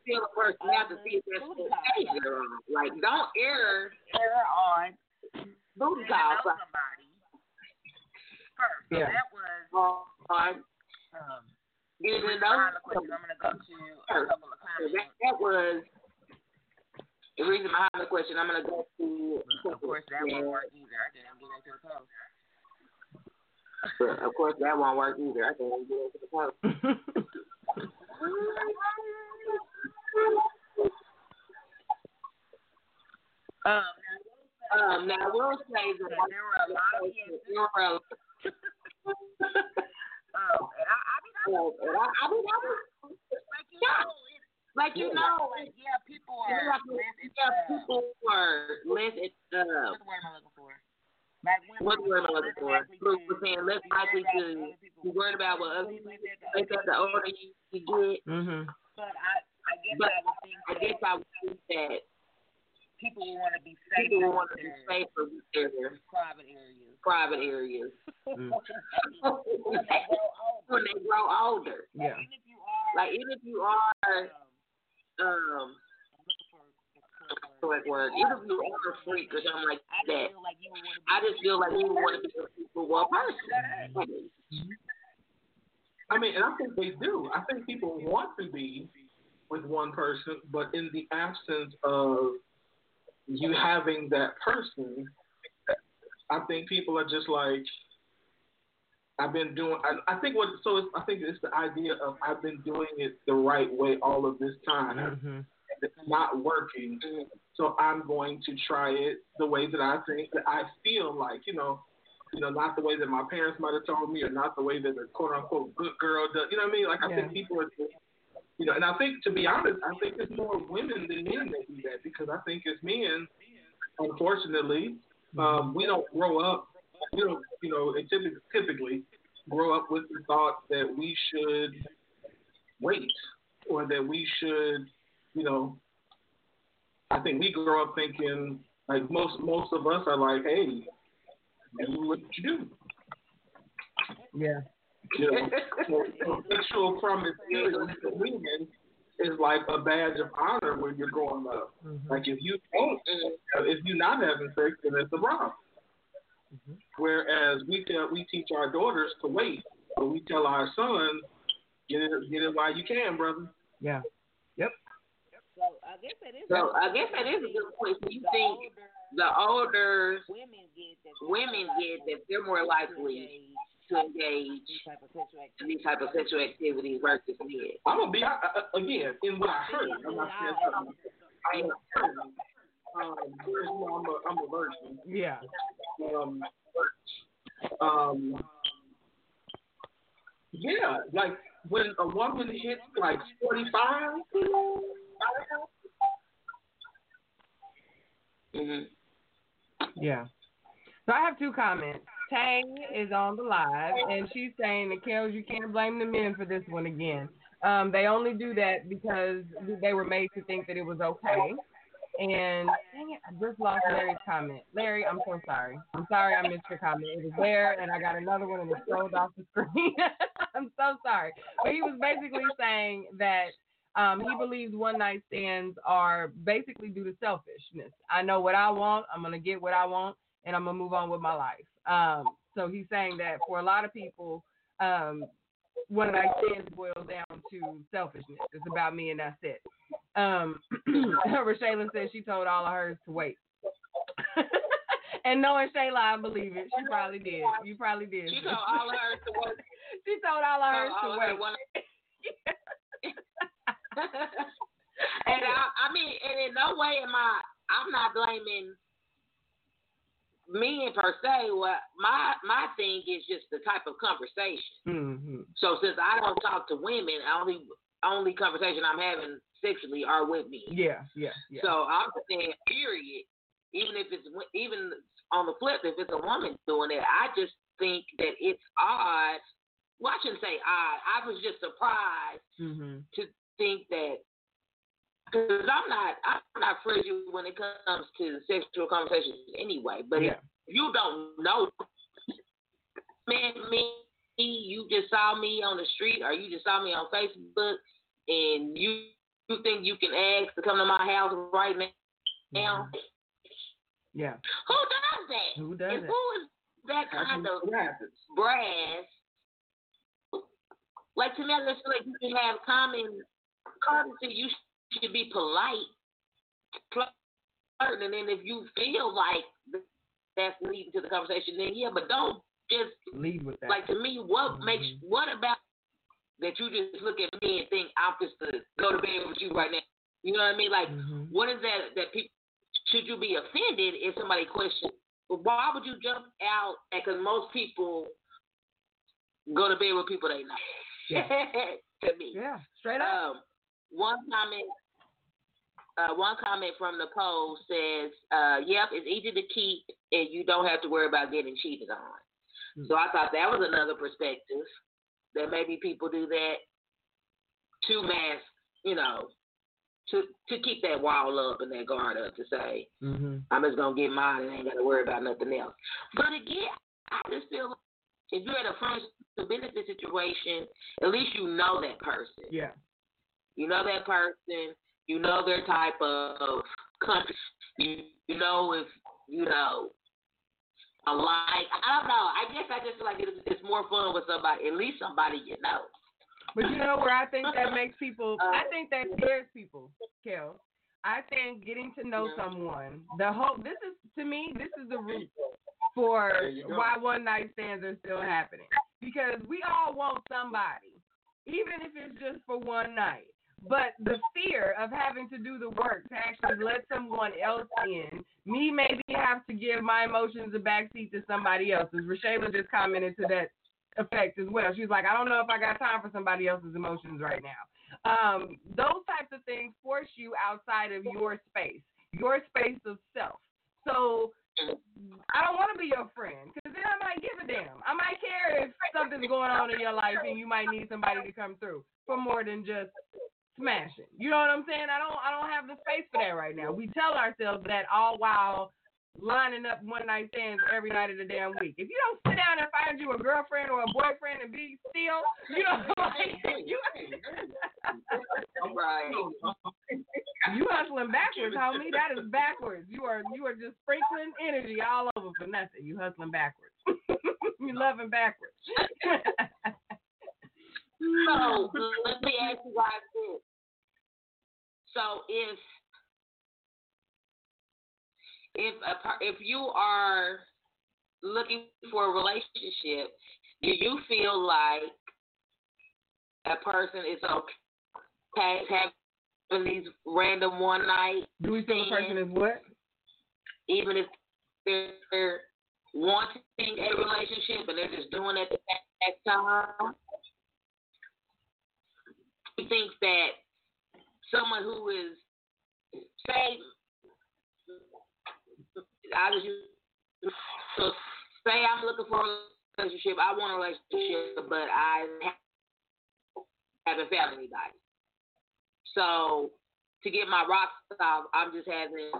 feel a person out to see if that's what stage on. Like don't err Err on booty getting to calls somebody first. So Yeah. that was on um, getting to the know final question. I'm gonna go to a couple of So that, that was the reason behind the question. I'm gonna go to. Of course, that won't work either. I didn't get into the post. But of course, that won't work either. I can't get into the post. Um, Um, now I will say that there were a lot of yeses. there were a- Um, and I, I mean, I, and I, I mean, I was, like you know, it's, like you know, like yeah, people yeah, are less. It's, yeah, uh, people were less. Uh, what's the word am I looking for? Like women what word am I are looking less for? likely Luke was saying less likely to be worried about what other people think that the older you, you get. Mhm. But I, I guess But I would think I guess I would think that people will want to be safe people in want to be their safer with their private areas. private areas Mm. when they grow older. Yeah. Even if you are, Like even if you are um, um I'm looking for the correct word. even if you are a freak or something like that, feel like you would want to be. I just feel like you would want to be a people one person. I mean, and I think they do. I think people want to be with one person, but in the absence of you having that person, I think people are just like, I've been doing. I, I think what so it's, I think it's the idea of I've been doing it the right way all of this time. Mhm. It's not working, so I'm going to try it the way that I think that I feel like you know you know, not the way that my parents might have told me, or not the way that the quote unquote good girl does. You know what I mean? Like I Yeah. think people are, you know, and I think to be honest, I think it's more women than men that do that because I think as men, unfortunately, um, we don't grow up. We don't, you know, typically, typically grow up with the thought that we should wait or that we should, you know. I think we grow up thinking like most most of us are like, hey, do what you do. Yeah. You know, so, so sexual promiscuity for women is like a badge of honor when you're growing up. Mhm. Like if you don't, if you're not having sex, then it's a problem. Whereas we tell we teach our daughters to wait, but we tell our sons get it get it while you can, brother. Yeah. Yep. So I guess that is. So I guess that is a good point. So you think the older women get that women get that they're more likely to engage these type of sexual in activity. these type of sexual activities versus men. I'm gonna be I, I, again in what I heard. I'm not saying something. I am heard. Um, there's no, I'm a I'm a virgin. Yeah. um, um, yeah, like when a woman hits like 45, Mm-hmm. Yeah. So I have two comments. Tang is on the live, and she's saying that Kellz, you can't blame the men for this one again. Um, they only do that because they were made to think that it was okay. And dang it, I just lost Larry's comment. Larry, I'm so sorry. I'm sorry I missed your comment. It was there, and I got another one, and it scrolled off the screen. I'm so sorry. But he was basically saying that um, he believes one night stands are basically due to selfishness. I know what I want. I'm gonna get what I want, and I'm gonna move on with my life. Um, so he's saying that for a lot of people, um, one night stands boils down to selfishness. It's about me, and that's it. Um, Rashayla says she told all of hers to wait. and knowing Shayla, I believe it. She probably did. You probably did. She told all of hers to wait. she told all of hers all to of wait. and I, I mean, and in no way am I. I'm not blaming men per se. What my my thing is just the type of conversation. Mm-hmm. So since I don't talk to women, only only conversation I'm having sexually are with me. Yeah, yeah, yeah. So I'm saying, period. Even if it's even on the flip, if it's a woman doing it, I just think that it's odd. Well, I shouldn't say odd. I was just surprised mm-hmm. to think that because I'm not I'm not frigid when it comes to sexual conversations anyway. But yeah. if you don't know, man, me, you just saw me on the street or you just saw me on Facebook, and you you think you can ask to come to my house right now? Mm-hmm. Yeah. Who does that? Who does and it? who is that kind of brass? Like to me, I just feel like you can have common courtesy. You should be polite, flirting, and then if you feel like that's leading to the conversation, then yeah, but don't just Lead with that. like to me. What Mhm. makes what about that you just look at me and think I'm just to go to bed with you right now? You know what I mean? Like, Mhm. what is that that people should you be offended if somebody questions? But why would you jump out? Because most people go to bed with people they know. Yeah. to me. Yeah, straight up. Um, one comment, uh, one comment from the poll says, uh, "Yep, it's easy to keep, and you don't have to worry about getting cheated on." Hmm. So I thought that was another perspective that maybe people do that to mask, you know, to to keep that wall up and that guard up to say, Mm-hmm. I'm just gonna get mine and ain't gotta worry about nothing else. But again, I just feel like if you're at a friends with benefit situation, at least you know that person. Yeah. You know that person. You know their type of country. You you know if you know I like. I don't know. I guess I just feel like it's, it's more fun with somebody. At least somebody you know. But you know where I think that makes people, Uh, I think that scares people, Kel. I think getting to know someone, the whole, this is, to me, this is the root for There you go. why one night stands are still happening. Because we all want somebody, even if it's just for one night. But the fear of having to do the work to actually let someone else in, me maybe have to give my emotions a backseat to somebody else's. Rashayla just commented to that effect as well. She's like, I don't know if I got time for somebody else's emotions right now. Um, those types of things force you outside of your space, your space of self. So I don't want to be your friend because then I might give a damn. I might care if something's going on in your life and you might need somebody to come through for more than just smashing. You know what I'm saying? I don't I don't have the space for that right now. We tell ourselves that all while lining up one night stands every night of the damn week. If you don't sit down and find you a girlfriend or a boyfriend and be still, you know, like you All right. you hustling backwards, homie. That is backwards. You are you are just sprinkling energy all over for nothing. You hustling backwards. you loving backwards. So uh, let me ask you guys this. So if if a, if you are looking for a relationship, do you feel like a person is okay having these random one night, Do we feel a person is what? even if they're wanting a relationship and they're just doing it at that time? He thinks that someone who is say I was so say I'm looking for a relationship, I want a relationship, but I haven't found anybody. So to get my rocks off, I'm just having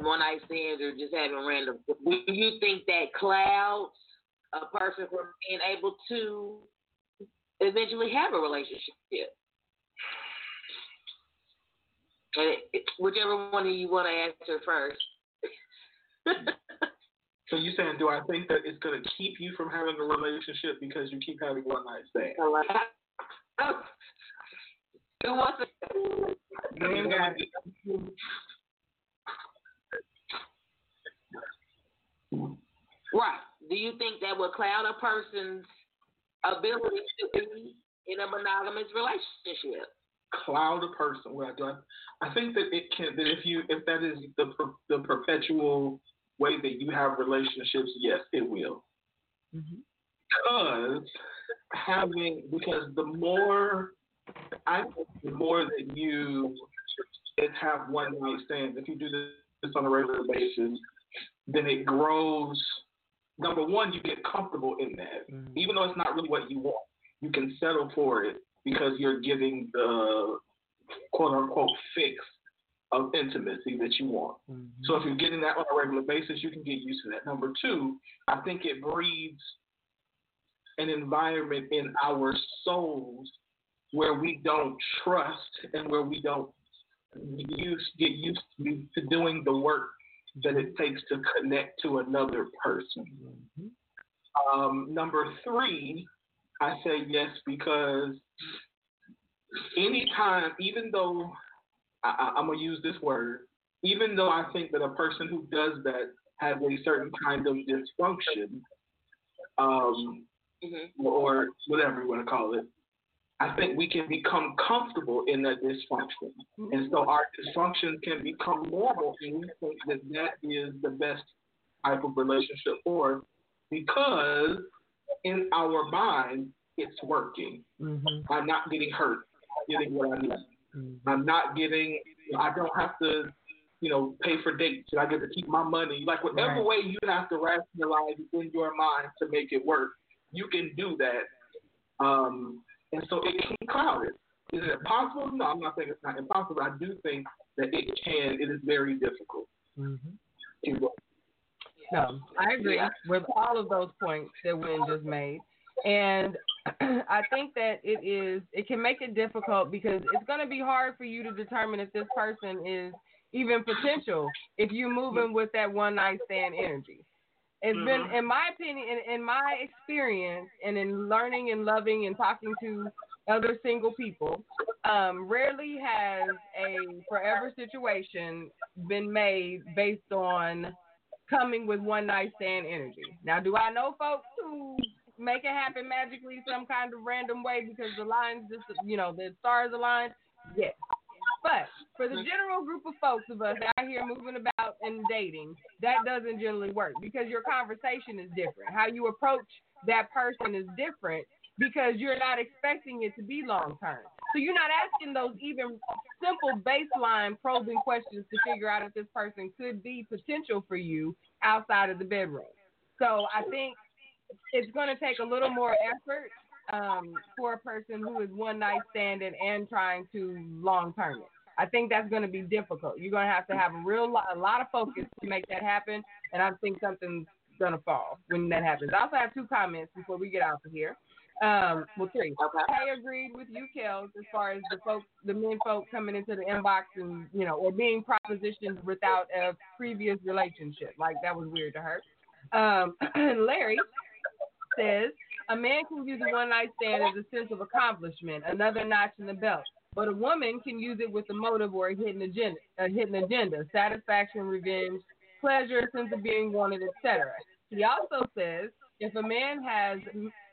one night stands or just having random. Do you think that clouds a person from being able to eventually have a relationship? And it, it- whichever one of you want to answer first. So you saying, do I think that it's going to keep you from having a relationship because you keep having one night stands? Who wants to? You ain't got it. Right. Do you think that would cloud a person's ability to be in a monogamous relationship? Cloud a person. Well, do I, I think that it can. That if you, if that is the per- the perpetual way that you have relationships, yes, it will. Because having, because the more I think the more that you have one night stands, if you do this on a regular basis, then it grows. Number one, you get comfortable in that, Mm-hmm. even though it's not really what you want. You can settle for it because you're getting the quote unquote fix of intimacy that you want. Mm-hmm. So if you're getting that on a regular basis, you can get used to that. Number two, I think it breeds an environment in our souls where we don't trust and where we don't use, get used to, to doing the work that it takes to connect to another person. Um, number three, I say yes because anytime, even though I, I'm gonna use this word, even though I think that a person who does that has a certain kind of dysfunction, um, or whatever you want to call it, I think we can become comfortable in that dysfunction, and so our dysfunction can become normal, and we think that that is the best type of relationship for us because in our mind it's working. Mm-hmm. I'm not getting hurt. I'm getting what I need. I'm not getting. I don't have to, you know, pay for dates. I get to keep my money. Like whatever Right. way you have to rationalize in your mind to make it work, you can do that. Um, and so it can cloud it. Is it possible? No, I'm not saying it's not impossible. I do think that it can. It is very difficult. Mm-hmm. No, I agree with all of those points that Win just made. And I think that it is it can make it difficult because it's going to be hard for you to determine if this person is even potential if you're moving with that one night stand energy. It's been, in my opinion, in, in my experience, and in learning and loving and talking to other single people, um, rarely has a forever situation been made based on coming with one night stand energy. Now, do I know folks who make it happen magically some kind of random way because the lines just, you know, the stars align? Yes. But for the general group of folks of us out here moving about and dating, that doesn't generally work because your conversation is different. How you approach that person is different because you're not expecting it to be long term. So you're not asking those even simple baseline probing questions to figure out if this person could be potential for you outside of the bedroom. So I think it's going to take a little more effort um, for a person who is one night standing and trying to long term it. I think that's going to be difficult. You're going to have to have a real lot, a lot of focus to make that happen, and I think something's going to fall when that happens. I also have two comments before we get out of here. Um, well, three. I agreed with you, Kellz, as far as the folks, the men folk coming into the inbox and you know, or being propositioned without a previous relationship. Like that was weird to her. Um, Larry says a man can use a one night stand as a sense of accomplishment, another notch in the belt. But a woman can use it with a motive or a hidden agenda, a hidden agenda, satisfaction, revenge, pleasure, sense of being wanted, etc. He also says if a man has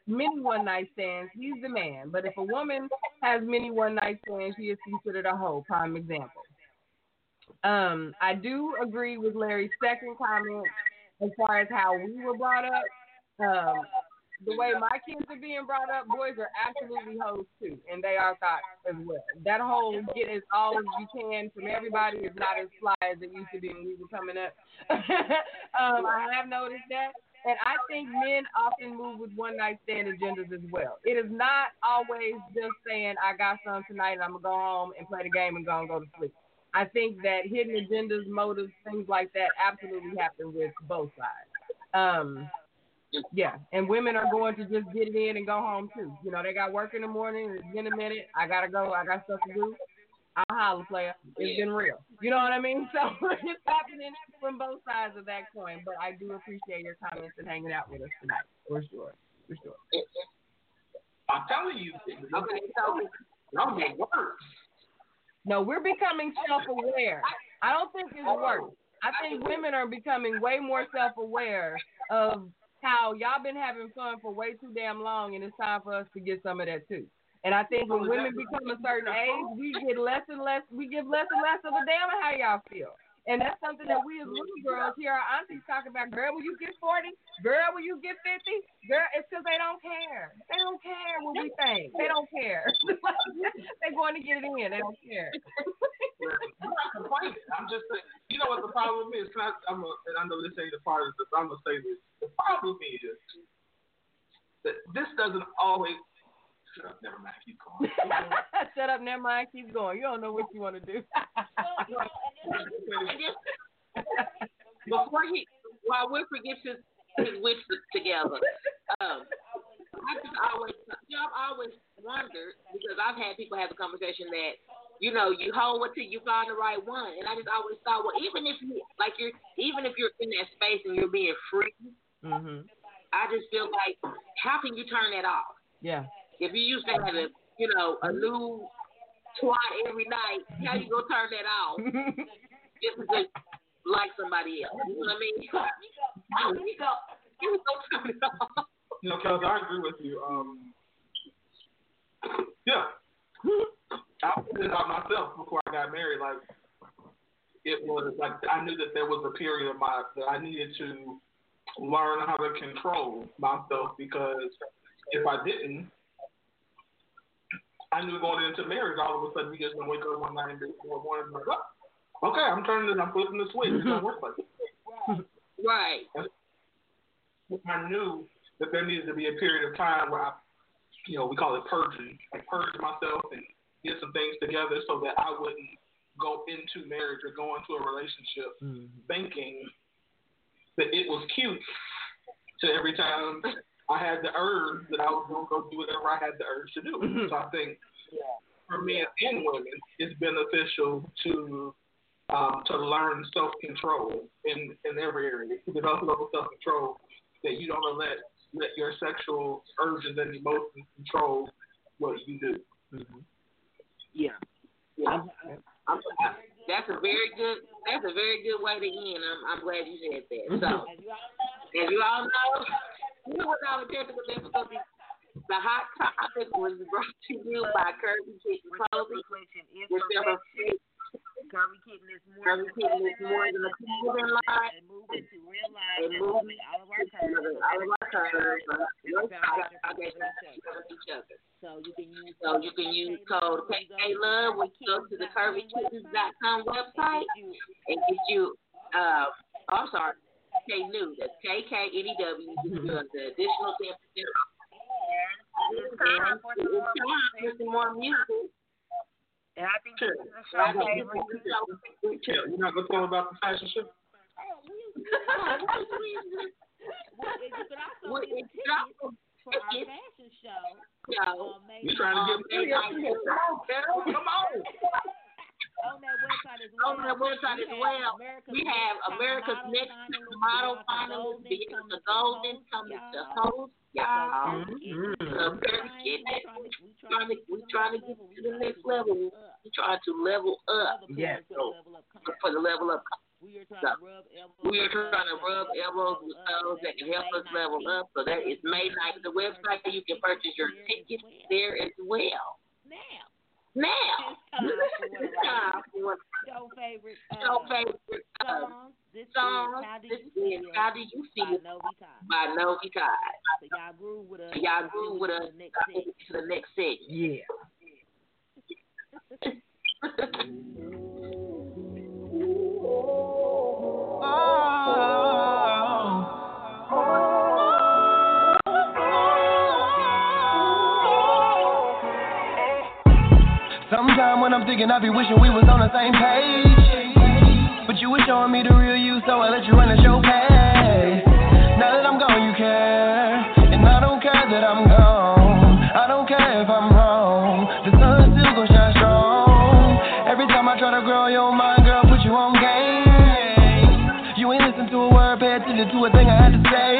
many one night stands, he's the man. But if a woman has many one night stands, she is considered a hoe. Prime example. Um, I do agree with Larry's second comment as far as how we were brought up. Um, the way my kids are being brought up, boys are absolutely hoes too, and they are thoughts as well. That whole get as all as you can from everybody is not as fly as it used to be when we were coming up. um, I have noticed that. And I think men often move with one night stand agendas as well. It is not always just saying, I got some tonight and I'm going to go home and play the game and go and go to sleep. I think that hidden agendas, motives, things like that absolutely happen with both sides. Um, yeah, and women are going to just get it in and go home too. You know, they got work in the morning. It's been a minute. I gotta go. I got stuff to do. I'll holler, player. It's been real. You know what I mean? So it's happening from both sides of that coin. But I do appreciate your comments and hanging out with us tonight. For sure. For sure. I'm telling you, okay, I'm at work. No, we're becoming self-aware. I don't think it's oh. worse. I think women are becoming way more self-aware of how y'all been having fun for way too damn long, and it's time for us to get some of that too. And I think when women become a certain age, we get less and less, we give less and less of a damn of how y'all feel. And that's something that we as little girls hear our aunties talk about. Girl, will you get 40? Girl, will you get 50? Girl, it's because they don't care. They don't care what we think. They don't care. They're going to get it in. They don't care. I'm not complaining. I'm just saying. You know what the problem is? Can I, I'm a, and I know this ain't a part of this. I'm gonna say this. The problem is that this doesn't always. Shut up. Never mind. Keep going. Shut up, never mind, keep going. You don't know what you want to do. Before he, while Winfred gets his his wits together, um, I just always, you know, I've always wondered because I've had people have a conversation that, you know, you hold until you find the right one, and I just always thought, well, even if you like you're, even if you're in that space and you're being free, Mhm. I just feel like, how can you turn that off? Yeah. If you used to have a, you know, a new twat every night, how you gonna turn that off? Just because like somebody else. You know what I mean? How you go? You gonna turn it off? You know, Kelsey, I agree with you. Um, yeah. I figured it out myself before I got married. Like, it was like I knew that there was a period of my that I needed to learn how to control myself because if I didn't, I knew going into marriage, all of a sudden you just gonna wake up one night and do one morning like, oh, okay, I'm turning this, I'm flipping the switch. It don't work like that. Right. I knew that there needed to be a period of time where I, you know, we call it purging, like purge myself and get some things together so that I wouldn't go into marriage or go into a relationship mm-hmm. thinking that it was cute to every time I had the urge that I was going to go do whatever I had the urge to do. So I think for men and women, it's beneficial to um, to learn self control in in every area, to develop a level of self control that you don't let let your sexual urges and emotions control what you do. Yeah. Yeah. I'm, I, that's a very good. That's a very good way to end. I'm, I'm glad you said that. So, as you all know, you know what our technical thing is going to be. The hot topic was brought to you by Curvy Kittens Clothing. Which they have Curvy Kitten is more Curvy Kitten is more than a clothing line. and move into real life. They and move moving all of our curves. all of our uh, Your your foundation foundation for for each other. So you can use So you can use code Love when you go to the CurvyKittens.com website and get you. Uh, oh, I'm sorry, K New. That's K K N E W. You can get the additional ten percent off. It's time for some more It's time for some more music. And I think Sure. this is a show favorite. Yeah, you're not going to tell them about the fashion show? Well, you could also Well, get it's tickets not- for our fashion show. Yo, on May You trying to get Um, me up here? Come on, Carol. Come on. On that website as well. on that website We as have well. America's We have Next America's Model Next Finalist, Model Bianca Finalist, Golden Bianca coming to Golden host coming to y'all. host y'all. Mhm. So we trying to we trying to get to the next level. We trying to level up. Yes. So, for the level up. We are trying So, to rub elbows. we are with trying to those rub that can elbows with those that can help us level up. So that is May 9th. The website that you can purchase your tickets there as well. Now, Now, it's time for what it's time for show favorite uh, your favorite uh, songs. This song. is How Do This You is How Do You by Feel Novi by Novi. So y'all groove with us. Y'all groove with us until we get to the next segment. Yeah. Sometime when I'm thinking, I be wishing we was on the same page. But you was showing me the real you, so I let you run the show past. Now that I'm gone, you care. And I don't care that I'm gone. I don't care if I'm wrong. The sun still gon' shine strong. Every time I try to grow your mind, girl, put you on game. You ain't listen to a word, pay attention to a thing I had to say.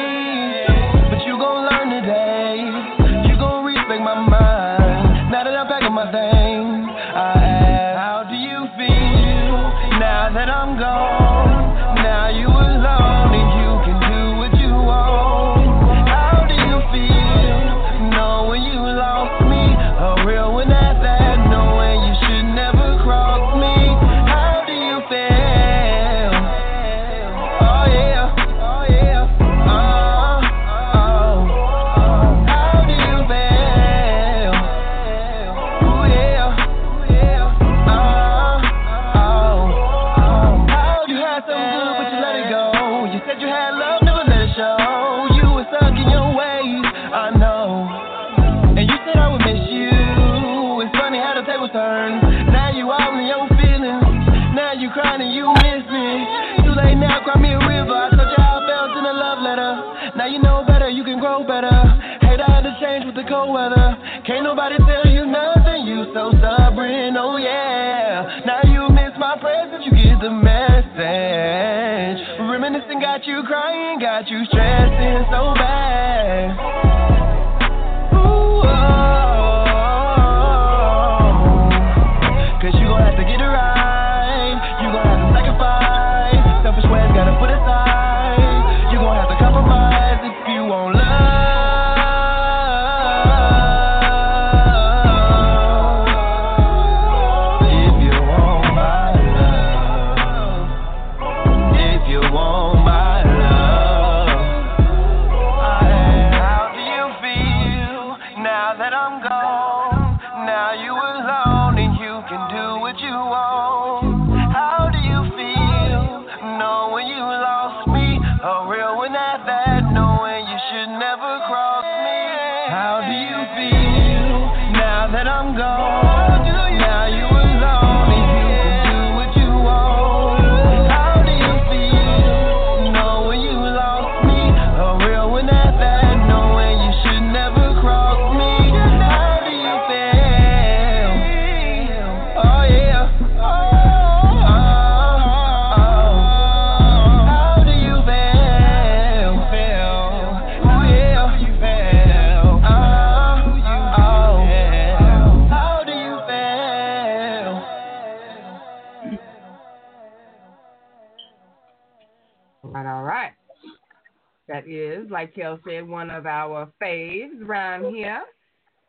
Cold weather. Can't nobody tell you nothing. You so stubborn, oh yeah. Now you miss my presence, you get the message. Reminiscing got you crying, got you stressing so bad. Oh, oh, oh. Cause you gon' have to get it right. You gon' have to sacrifice. Selfish ways gotta put aside. Like Kel said, one of our faves around here.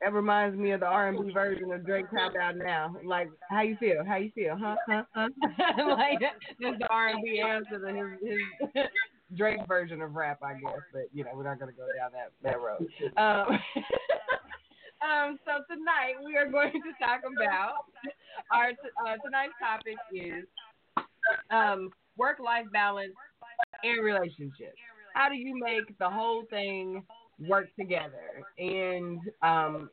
That reminds me of the R and B version of Drake Top Out Now. Like, how you feel? How you feel? Huh? Huh? Huh? like that's the R and B answer to his, his Drake version of rap, I guess. But you know, we're not gonna go down that that road. Um, um, so tonight we are going to talk about our uh, tonight's topic is um, work life balance and relationships. How do you make the whole thing work together? And um,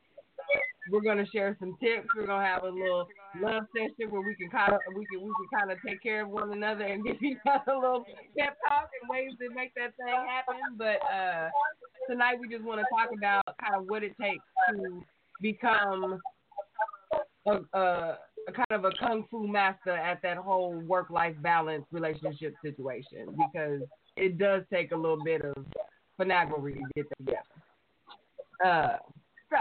we're gonna share some tips. We're gonna have a little love session where we can kind of we can we can kind of take care of one another and give each other a little pep talk and ways to make that thing happen. But uh, tonight we just want to talk about kind of what it takes to become a, a, a kind of a kung fu master at that whole work life balance relationship situation because it does take a little bit of finaglery to get together. Uh, so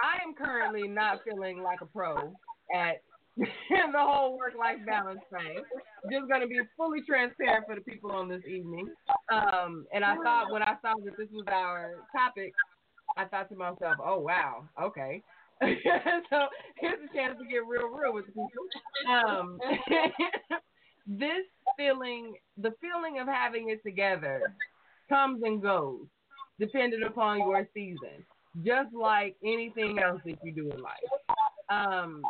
I am currently not feeling like a pro at the whole work life balance thing. Just going to be fully transparent for the people on this evening. Um, and I thought when I saw that this was our topic, I thought to myself, oh, wow, okay. so here's a chance to get real, real with the people. Um, this feeling, the feeling of having it together, comes and goes depending upon your season, just like anything else that you do in life. Um,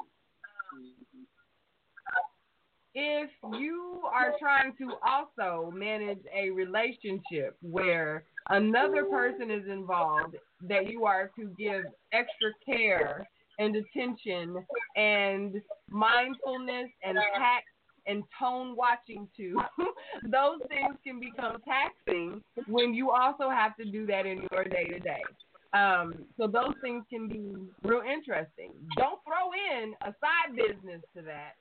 if you are trying to also manage a relationship where another person is involved that you are to give extra care and attention and mindfulness and tact and tone watching to, those things can become taxing when you also have to do that in your day to day. Um, so those things can be real interesting. Don't throw in a side business to that.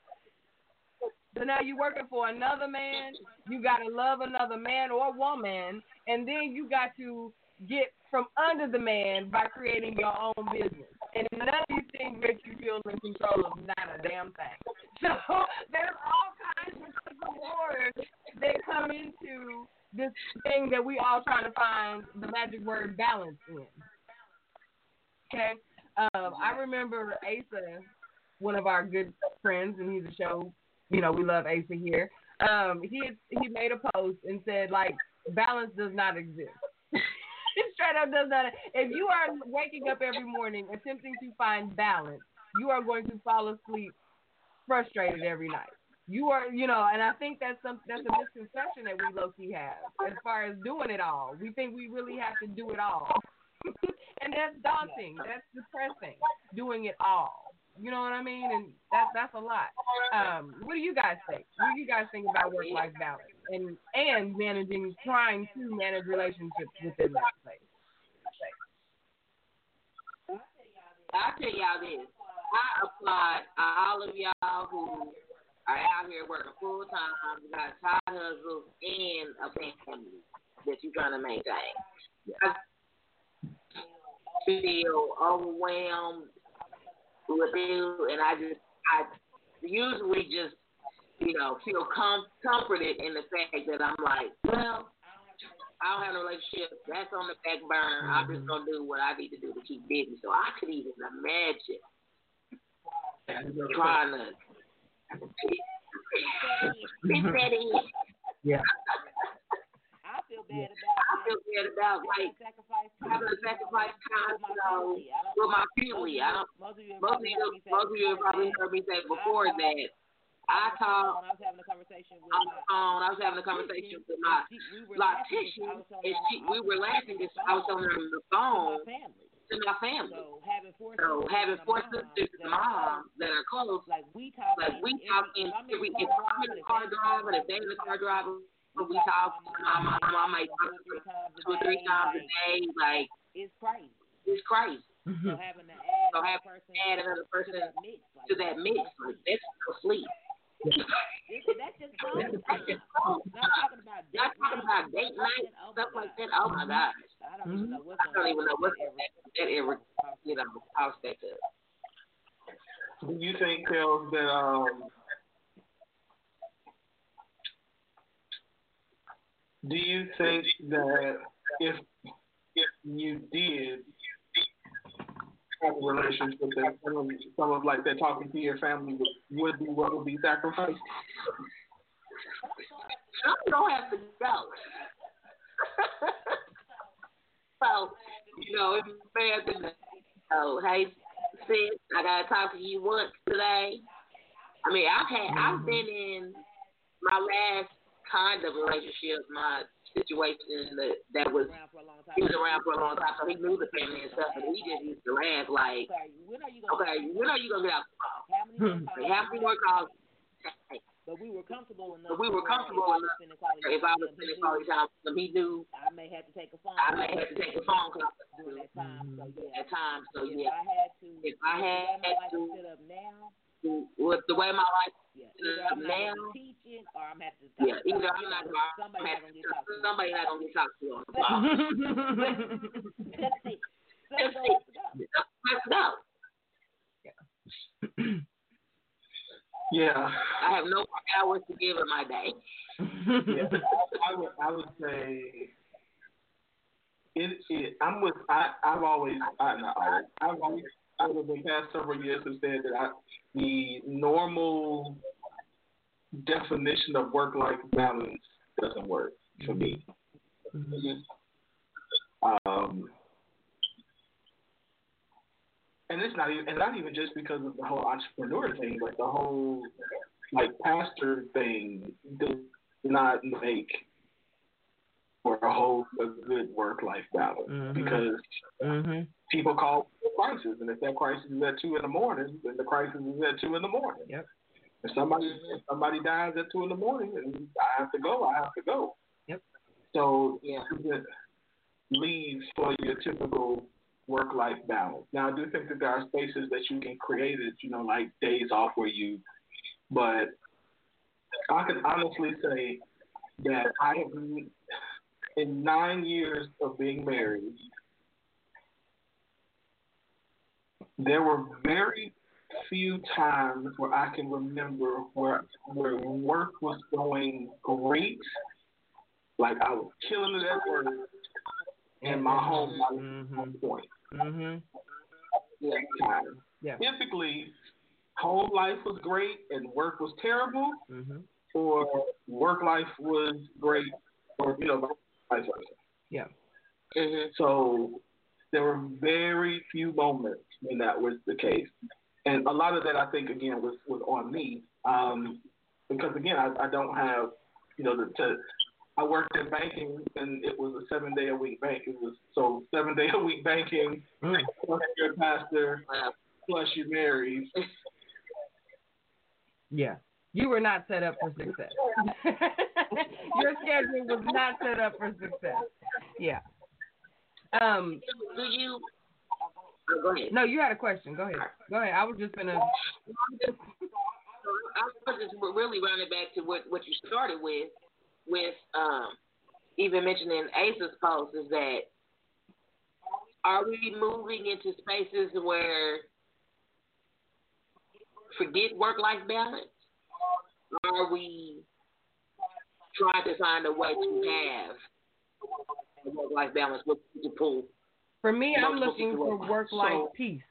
So now you're working for another man. You got to love another man or woman, and then you got to get from under the man by creating your own business. And none of these things make you feel in control of not a damn thing. So there's all kinds of words that come into this thing that we all try to find the magic word balance in. Okay. Um, I remember Asa, one of our good friends, and he's a show. You know, we love Asa here. Um, he he made a post and said like balance does not exist. Straight up does not. If you are waking up every morning attempting to find balance, you are going to fall asleep frustrated every night. You are, you know, and I think that's some that's a misconception that we low key have as far as doing it all. We think we really have to do it all. and that's daunting. That's depressing. Doing it all. You know what I mean? And that's that's a lot. Um, what do you guys think? What do you guys think about work life balance and and managing trying to manage relationships within that place. I'll tell y'all this. I applaud all of y'all who are out here working full time, got side hustles and a family that you're trying to maintain. I feel overwhelmed with you, and I just, I usually just, you know, feel com- comforted in the fact that I'm like, well, I don't have a relationship. That's on the back burner. I'm just mm-hmm. gonna do what I need to do to keep busy. So I could even imagine trying to mm-hmm. fit that in. Yeah. I feel bad about I feel bad about like sacrifice having to sacrifice time, you know, with my family. I don't. Most of you, Most of you, most of you have probably heard me say before that I when I was having a conversation with on my the phone. I was having a conversation with my loctician, and she, we were laughing because I was telling her on the phone to my family. So having four So sisters having four mom sisters and that are moms that are close, like we talk like we talk in every if I'm in the car driving, if they in the car driving, we talk to my mom. I might talk to two or three times a day. Like it's crazy. it's crazy. So mm-hmm. having to add So have person add another person to that mix, like, to that mix, like that's no sleep. It's, that's just phone time. Not talking about date Not talking about date night, stuff like that. Oh my gosh. I don't even know what's I don't even know what that, that ever, you know, house that up. Do you think, Kellz, that um, do you think that if if you did have a relationship that some of, some of like that talking to your family would, would be what would be sacrificed? Some don't have to go. so, you know, it's bad to Oh, hey, sis, I gotta talk to you once today. I mean, I've had, I've been in my last kind of relationship, my situation that that was he was around for a long time, so he knew the family and stuff, and he just used to laugh like, when are you gonna okay, when are you gonna get out the car? How many more hmm. Like, How many more calls? But we were comfortable enough. But we were comfortable if I was enough. If I time was spending quality time with him, he knew I may have to take a phone. I may have to take a phone call during that time. So yeah. at times. So if yeah, I had to, if I had to, set up now, with the way my life yeah, is either set up I'm not now, gonna be teaching or I'm have to. yeah, either I'm not gonna, I'm somebody have not to, gonna get talked to. somebody not gonna get talked to on the phone. That's it. That's Somebody it. has to go. Let's go. Yeah. I have no more hours to give in my day. yeah. I would I would say it, it I'm with I I've always I not always I've always over the past several years have said that I, the normal definition of work life balance doesn't work for me. Um and it's not even and not even just because of the whole entrepreneur thing, but the whole like pastor thing does not make for a whole a good work life balance Mhm. because Mm-hmm. people call for crisis, and if that crisis is at two in the morning, then the crisis is at two in the morning. Yep. If somebody if somebody dies at two in the morning, and I have to go, I have to go. Yep. So yeah, it leaves for your typical work life balance. Now I do think that there are spaces that you can create it, you know, like days off where you but I can honestly say that I have in nine years of being married there were very few times where I can remember where where work was going great, like I was killing it at work, and my home life was on point. Mm-hmm. Yeah. Typically, home life was great and work was terrible, Mm-hmm. or work life was great, or you know, vice versa. Yeah. So there were very few moments when that was the case, and a lot of that I think again was was on me, um, because again I, I don't have you know the, to I worked in banking, and it was a seven day a week bank. It was so seven day a week banking, Mm. plus you're pastor, plus you're married. Yeah. You were not set up for success. Your schedule was not set up for success. Yeah. Um. Do you? oh, go ahead. No, you had a question. Go ahead. Go ahead. I was just gonna. I was just really running back to what what you started with, with um, even mentioning Ace's post is that are we moving into spaces where forget work life balance? Are we trying to find a way to have work life balance with the pool? For me, I'm looking for work life So- peace.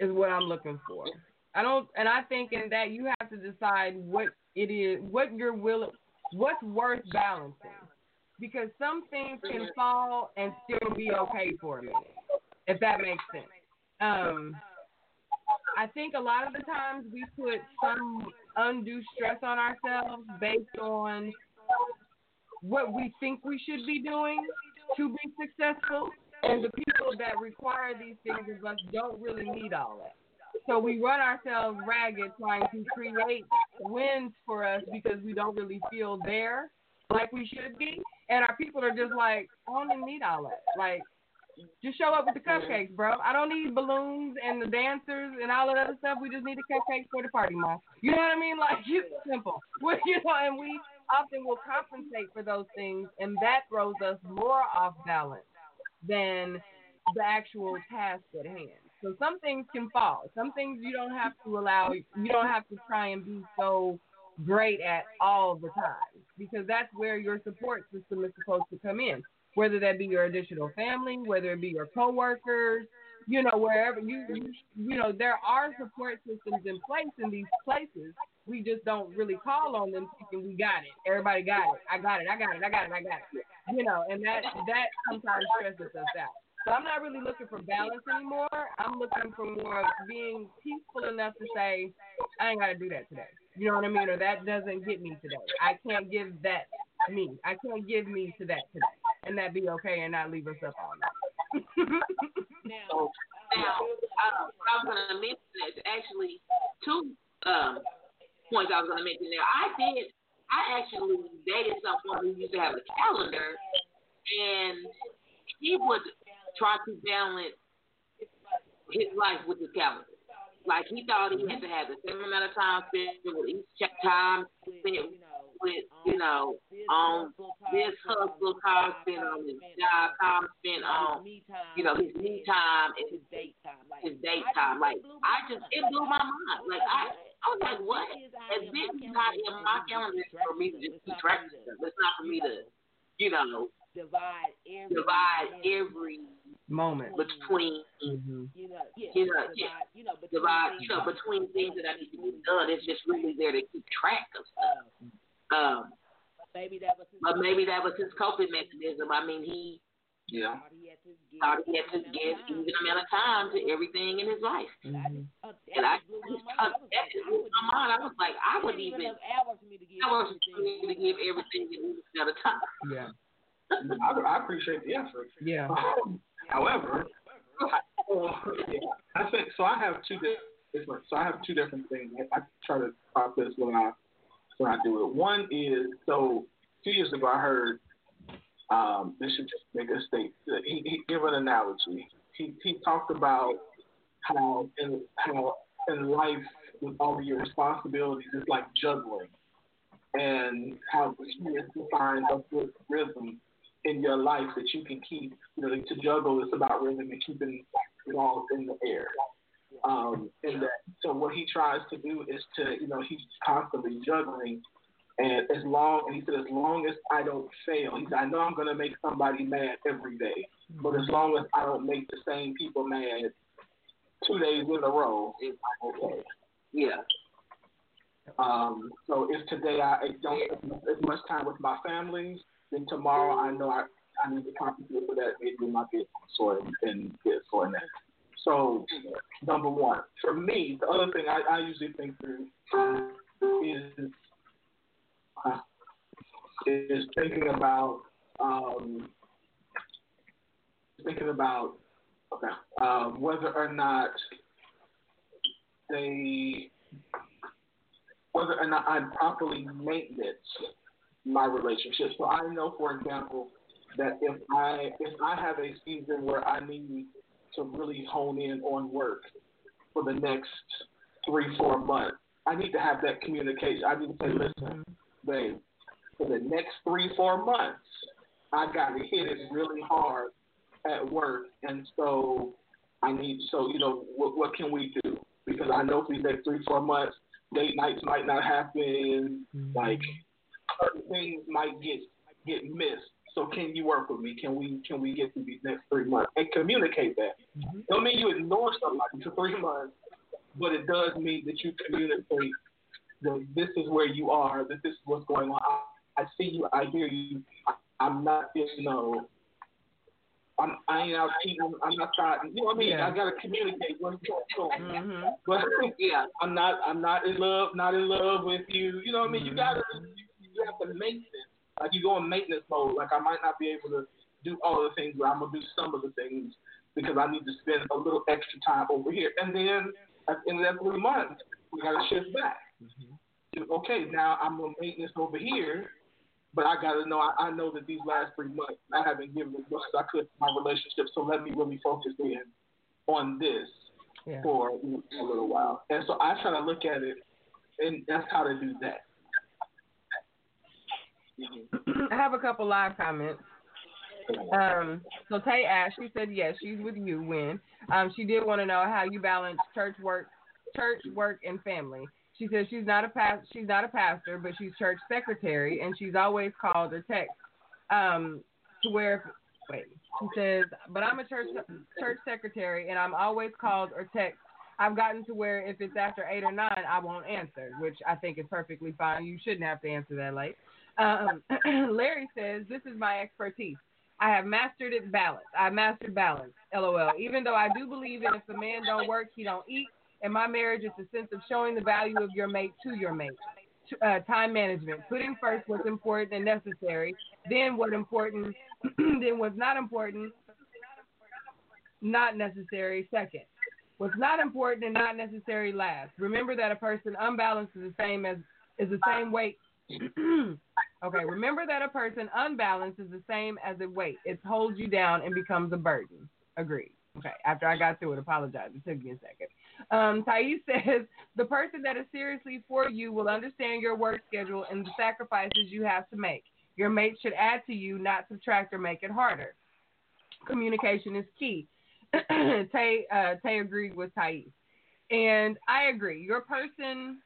Is what I'm looking for. I don't, and I think in that you have to decide what it is, what you're willing, what's worth balancing, because some things can fall and still be okay for a minute, if that makes sense. Um, I think a lot of the times we put some undue stress on ourselves based on what we think we should be doing to be successful, and the people that require these things of us don't really need all that. So we run ourselves ragged trying to create wins for us because we don't really feel there like we should be, and our people are just like, I don't even need all that. Like, just show up with the cupcakes, bro. I don't need balloons and the dancers and all of that other stuff. We just need the cupcakes for the party, mom. You know what I mean? Like it's simple. We, you know, and we often will compensate for those things, and that throws us more off balance than the actual task at hand. So some things can fall. Some things you don't have to allow. You don't have to try and be so great at all the time because that's where your support system is supposed to come in. Whether that be your additional family, whether it be your coworkers, you know, wherever you, you, you know, there are support systems in place in these places. We just don't really call on them thinking we got it. Everybody got it. I got it. I got it. I got it. I got it. You know, and that that sometimes stresses us out. So I'm not really looking for balance anymore. I'm looking for more of being peaceful enough to say, I ain't got to do that today. You know what I mean? Or that doesn't get me today. I can't give that me. I can't give me to that today. And that be okay and not leave us up all night. Now, I, I was going to mention that actually two um, points I was going to mention there. I did. I actually dated someone who used to have a calendar, and he would try to balance his life with his calendar. Like he thought he had to have the same amount of time spent with each time spent with, you know, on this hustle, time spent on his job, time spent on, you know, his me time and his date time. His date time. Like I just it blew my mind. Like I I was like, what? And this is not in my calendar for me to just keep track of stuff. It's not for me to, you know, divide every divide every Moment. between Mhm. you know, yeah, you know, divide, yeah, you know, between divide, you know, between things that I need to get done. It's just really there to keep track of stuff. Um, maybe that was his but maybe that was his coping mechanism. I mean, he Yeah. thought he had to give thought he had to give even amount of time to everything in his life. Uh, And I, that blew my mind. I was like, I would my mind. I was like, I It would didn't even even, hours for me to give I was everything. to give everything at a time. Yeah. I, I appreciate the effort. Yeah. Um, however, I, well, yeah, I think so. I have two different. So I have two different things. I, I try to process when I when I do it. One is so two years ago I heard um, Bishop a statement. He, he gave an analogy. He he talked about how in how in life with all of your responsibilities it's like juggling, and how to find a good rhythm in your life that you can keep. You know, to juggle is about rhythm and keeping it all in the air. Um, and that, so what he tries to do is to, you know, he's constantly juggling. And as long, and he said, as long as I don't fail, he said, I know I'm going to make somebody mad every day, but as long as I don't make the same people mad two days in a row, it's okay. Yeah. Um, so if today I don't spend as much time with my family, then tomorrow I know I, I need to compensate for that. Maybe my get soy and get soy and that. So number one, for me, the other thing I, I usually think through is uh, is thinking about um, thinking about okay, um, whether or not they whether or not I properly maintenance my relationship. So I know, for example, that if I if I have a season where I need to really hone in on work for the next three four months, I need to have that communication. I need to say, listen, mm-hmm. babe, for the next three four months, I got to hit it really hard at work, and so I need. So you know, what, what can we do? Because I know for these next three four months, date nights might not happen. Mm-hmm. Like certain things might get get missed. So can you work with me? Can we can we get through these next three months and communicate that? Don't mean you ignore somebody for three months, but it does mean that you communicate that this is where you are, that this is what's going on. I, I see you, I hear you. I, I'm not, you know, I'm I ain't out keeping. I'm not trying. You know what I mean? Yeah. I gotta communicate what's going on. Mhm. But yeah, I'm not. I'm not in love. Not in love with you. You know what I mean? You gotta. You, you have to maintenance. Like you go in maintenance mode. Like I might not be able to do all the things, but I'm gonna do some of the things because I need to spend a little extra time over here. And then at the end of that three months, we gotta shift back. Mm-hmm. Okay, now I'm gonna maintenance over here. But I gotta know. I, I know that these last three months I haven't given as much as I could to my relationship. So let me really focus in on this Yeah. for a little while. And so I try to look at it, and that's how to do that. I have a couple live comments. Um, so Tay asked, she said yes, she's with you when. Um, she did want to know how you balance church work, church work and family. She says she's not a past, she's not a pastor, but she's church secretary, and she's always called or text um, to where. If, wait, she says, but I'm a church church secretary, and I'm always called or text. I've gotten to where if it's after eight or nine, I won't answer, which I think is perfectly fine. You shouldn't have to answer that late. Um, Larry says, This is my expertise. I have mastered it balance. I mastered balance. LOL. Even though I do believe that if the man don't work, he don't eat. In my marriage, it's a sense of showing the value of your mate to your mate. Uh, time management, putting first what's important and necessary, then what important, then what's not important, not necessary second. What's not important and not necessary last. Remember that a person unbalanced is the same as is the same weight. okay, remember that a person unbalanced is the same as a weight. It holds you down and becomes a burden. Agreed. Okay, after I got through it, apologize. It took me a second. Um, Thais says the person that is seriously for you will understand your work schedule and the sacrifices you have to make. Your mate should add to you, not subtract or make it harder. Communication is key. Tay, uh, Tay agreed with Thais. And I agree. Your person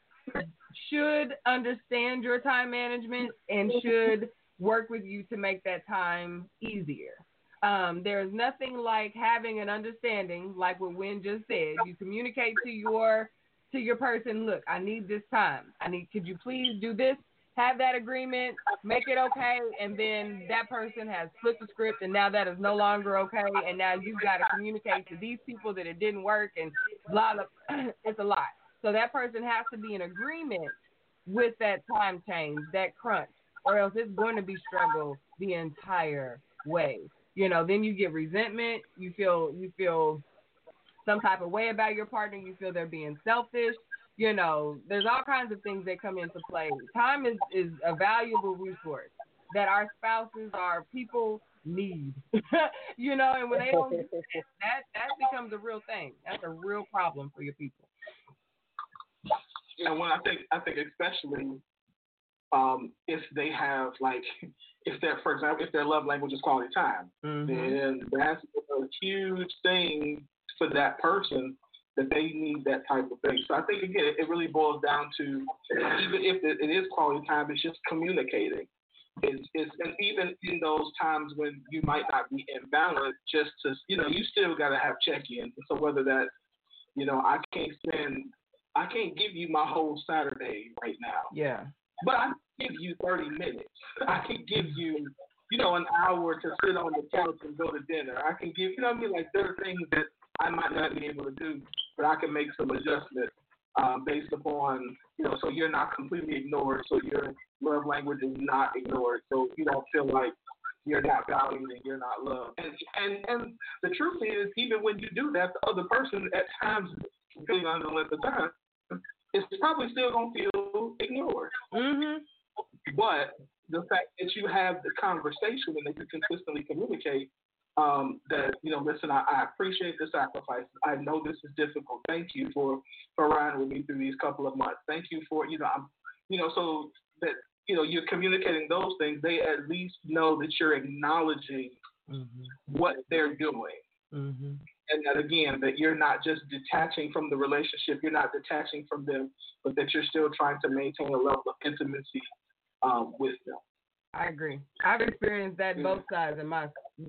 should understand your time management and should work with you to make that time easier. Um, there's nothing like having an understanding, like what Win just said. You communicate to your to your person, look, I need this time. I need could you please do this? Have that agreement, make it okay, and then that person has flipped the script and now that is no longer okay and now you've got to communicate to these people that it didn't work and blah blah it's a lot. So that person has to be in agreement with that time change, that crunch, or else it's going to be struggle the entire way. You know, then you get resentment. You feel you feel some type of way about your partner. You feel they're being selfish. You know, there's all kinds of things that come into play. Time is is a valuable resource that our spouses, our people need. you know, and when they don't, that that becomes a real thing. That's a real problem for your people. And when I think, I think especially um, if they have like, if they're, for example, if their love language is quality time, Mhm. then that's a huge thing for that person that they need that type of thing. So I think again, it really boils down to even if it, it is quality time, it's just communicating. It's, it's and even in those times when you might not be in balance, just to you know, you still got to have check-ins. So whether that, you know, I can't spend, I can't give you my whole Saturday right now. Yeah. But I can give you 30 minutes. I can give you, you know, an hour to sit on the couch and go to dinner. I can give, you know what I mean? Like, there are things that I might not be able to do, but I can make some adjustments um, based upon you know, so you're not completely ignored, so your love language is not ignored, so you don't feel like you're not valued and you're not loved. And and and the truth is, even when you do that, the other person at times, depending on the length of time, is probably still gonna feel ignored. Mhm. But the fact that you have the conversation and that you consistently communicate um, that you know, listen, I, I appreciate the sacrifice. I know this is difficult. Thank you for for riding with me through these couple of months. Thank you for you know, I'm, you know, so that you know you're communicating those things. They at least know that you're acknowledging what they're doing. Mm-hmm. And that again, that you're not just detaching from the relationship, you're not detaching from them, but that you're still trying to maintain a level of intimacy um, with them. I agree. I've experienced that both sides in my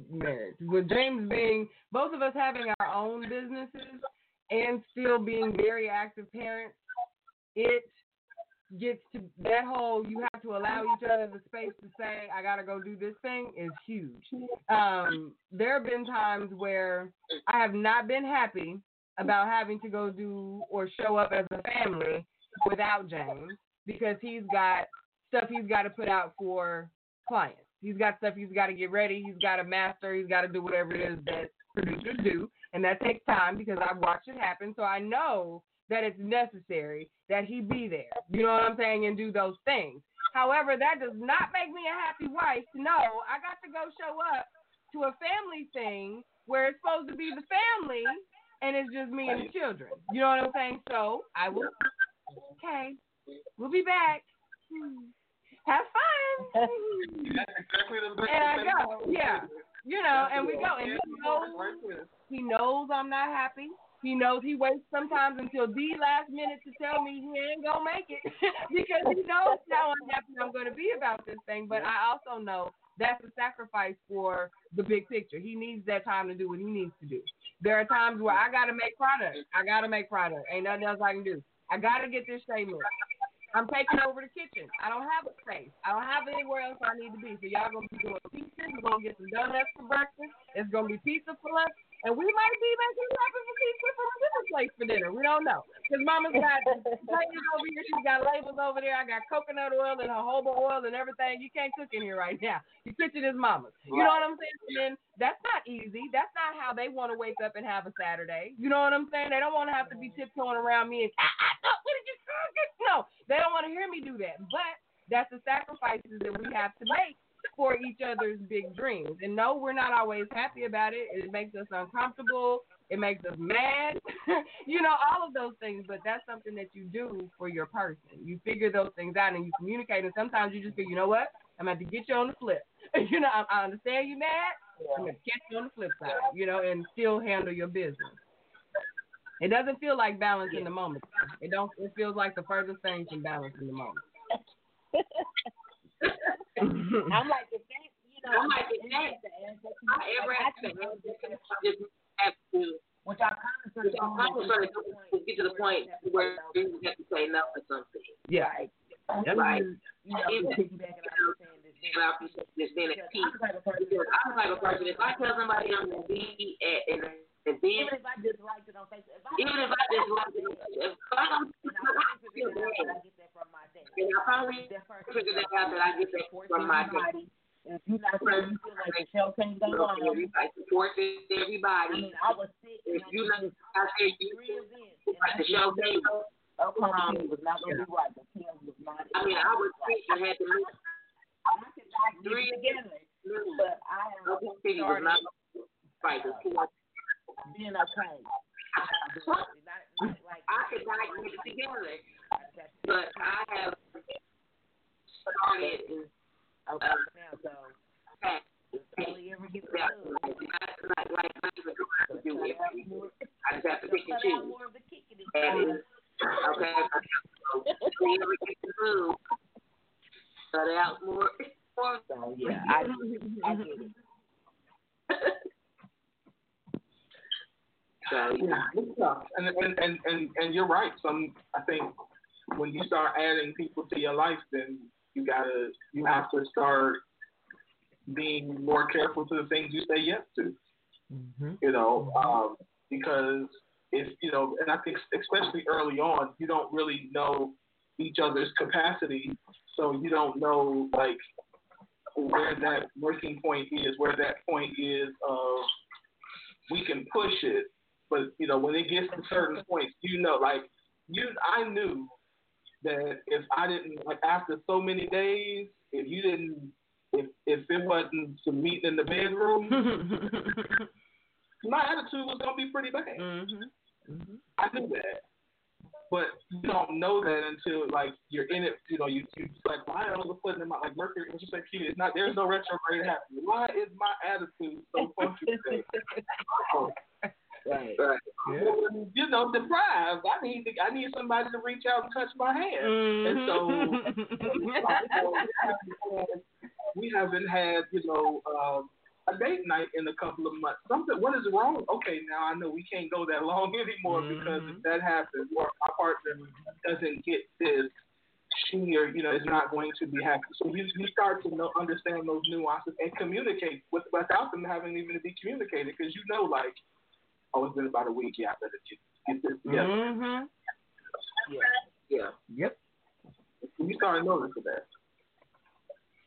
marriage. With James being both of us having our own businesses and still being very active parents, it gets to that whole you have to allow each other the space to say, I gotta go do this thing is huge. Um, there have been times where I have not been happy about having to go do or show up as a family without James because he's got stuff he's got to put out for clients. He's got stuff he's got to get ready. He's got to master. He's got to do whatever it is that producers do, and that takes time because I've watched it happen. So I know that it's necessary that he be there. You know what I'm saying, and do those things. However, that does not make me a happy wife. No, I got to go show up to a family thing where it's supposed to be the family, and it's just me and the children. You know what I'm saying? So I will. Okay, we'll be back. Have fun. and I go, yeah. You know, and we go, and he knows he knows I'm not happy. He knows he waits sometimes until the last minute to tell me he ain't gonna make it because he knows how unhappy I'm gonna be about this thing. But I also know that's a sacrifice for the big picture. He needs that time to do what he needs to do. There are times where I gotta make product. I gotta make product. Ain't nothing else I can do. I gotta get this statement. I'm taking over the kitchen. I don't have a space. I don't have anywhere else I need to be. So y'all gonna be doing pizza. We're gonna get some donuts for breakfast. It's gonna be pizza for lunch, and we might be making breakfast for pizza from a different place for dinner. We don't know because Mama's got potatoes over here. She's got labels over there. I got coconut oil and jojoba oil and everything. You can't cook in here right now. You kitchen is Mama's. You know what I'm saying? And then that's not easy. That's not how they want to wake up and have a Saturday. You know what I'm saying? They don't want to have to be tiptoeing around me and ah, ah, what did you cook? No, they don't want to hear me do that. But that's the sacrifices that we have to make for each other's big dreams. And no, we're not always happy about it. It makes us uncomfortable. It makes us mad. you know, all of those things. But that's something that you do for your person. You figure those things out and you communicate. And sometimes you just feel, you know what? I'm going to get you on the flip. you know, I, I understand you mad. I'm going to catch you on the flip side, you know, and still handle your business. It doesn't feel like balance in the moment. It don't. It feels like the furthest thing from balance in the moment. Mm-hmm. I'm like, if that, you know, I'm like, if that, every aspect, just have to, which I kind of which I'm kind of sort of get to the point where you have to say no or something. Yeah. Yep. Like, you know, even piggybacking off what you're saying, about just being at peace. Because I'm the type of person, if I tell somebody I'm going to be at an event, Even if I just liked it on Facebook, if I, even if I just like it, if I don't, I figure that out, I get that from my dad. and I probably That first figure that out that I get that from my everybody. If you not there, you feel like the show can't go on. I support I everybody. mean, I was sick. If you I not out there, you and like the show just game. knew Oklahoma um, was not going to be right. The Kim was not. I mean, I was sick and had to move. I could not get Three it together, but I have Oklahoma City was not right. The two been okay. Not, not like I could not get together, but I have started okay now, so if Kelly ever gets that like like like like do it. I just have to pick and choose. more of the kicking and And okay, see if we get the move. Cut out more. more. So yeah, I I get it. So Yeah, it's tough. And, and and and and you're right. Some I think when you start adding people to your life, then you gotta you have to start being more careful to the things you say yes to. Mm-hmm. You know, um, because if you know, and I think especially early on, you don't really know each other's capacity, so you don't know like where that working point is, where that point is of we can push it, but you know when it gets to certain points, you know, like you, I knew that if I didn't like after so many days, if you didn't, if if it wasn't some meeting in the bedroom, my attitude was gonna be pretty bad. Mm-hmm. I knew that. But you don't know that until like you're in it. You know, you you just like why all of a sudden am I like Mercury? It's just like it's not. There's no retrograde happening. Why is my attitude so funky today? Right. right. You know, deprived. I need to, I need somebody to reach out and touch my hand. And so we haven't had, you know, um, a date night in a couple of months. Something. What is wrong? Okay, now I know we can't go that long anymore because if that happens, or my partner doesn't get this, she or you know is not going to be happy. So you you start to know understand those nuances and communicate with without them having even to be communicated because you know like, oh, it's been about a week. Yeah, I better get, get this together. Mm-hmm. Yeah. Yeah. Yep. You start noticing that.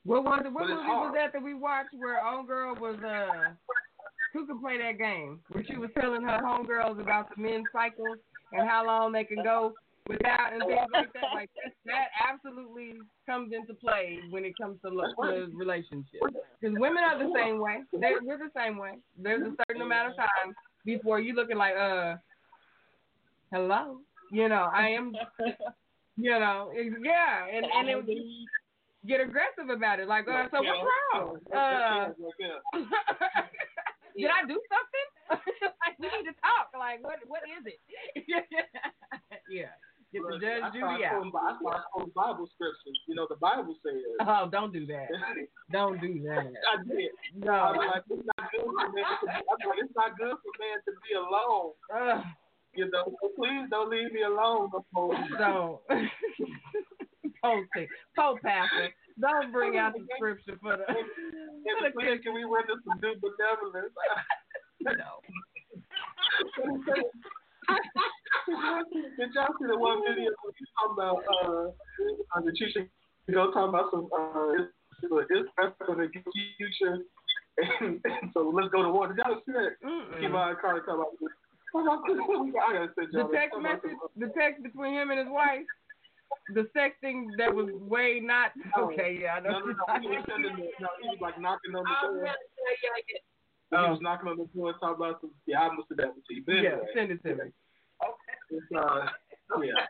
What was it? What But it's movie was that that we watched where old girl was uh who could play that game? Where she was telling her homegirls about the men's cycles and how long they can go without and things like that. Like that, that absolutely comes into play when it comes to, lo- to relationships. Because women are the same way. They're, we're the same way. There's a certain amount of time before you looking like uh hello. You know, I am you know, yeah, and and it, get aggressive about it. Like, uh, so what's wrong? Uh, did I do something? like, we need to talk. Like, what what is it? yeah. Get the judge I Judy out. quoting- I start quoting Bible scriptures. You know, the Bible says. Oh, don't do that. Don't do that. I did. No. I was like, it's not good for man to be. I was like, it's not good for man to be alone. You know, so please don't leave me alone no more. Don't. Post it. Post pastor. Don't bring out the scripture for the. Please, can we render some due benevolence? no. Did y'all see the one video where you talking about uh, uh the teacher you know talking about some uh it's it's best for the future and, and so let's go to war. Did y'all see that? Mm-mm. Keep on Carter talking about this. I gotta send The y'all this. text message, the text between him and his wife, the sexting that was way not okay. Yeah, I know. No, no, no. He was sending the, no, he was like knocking on the door. gonna yeah, yeah. He Oh. was knocking on the door talking about some. Yeah, I must have that to you. But Yeah, anyway, send it to me. It's, uh, yeah,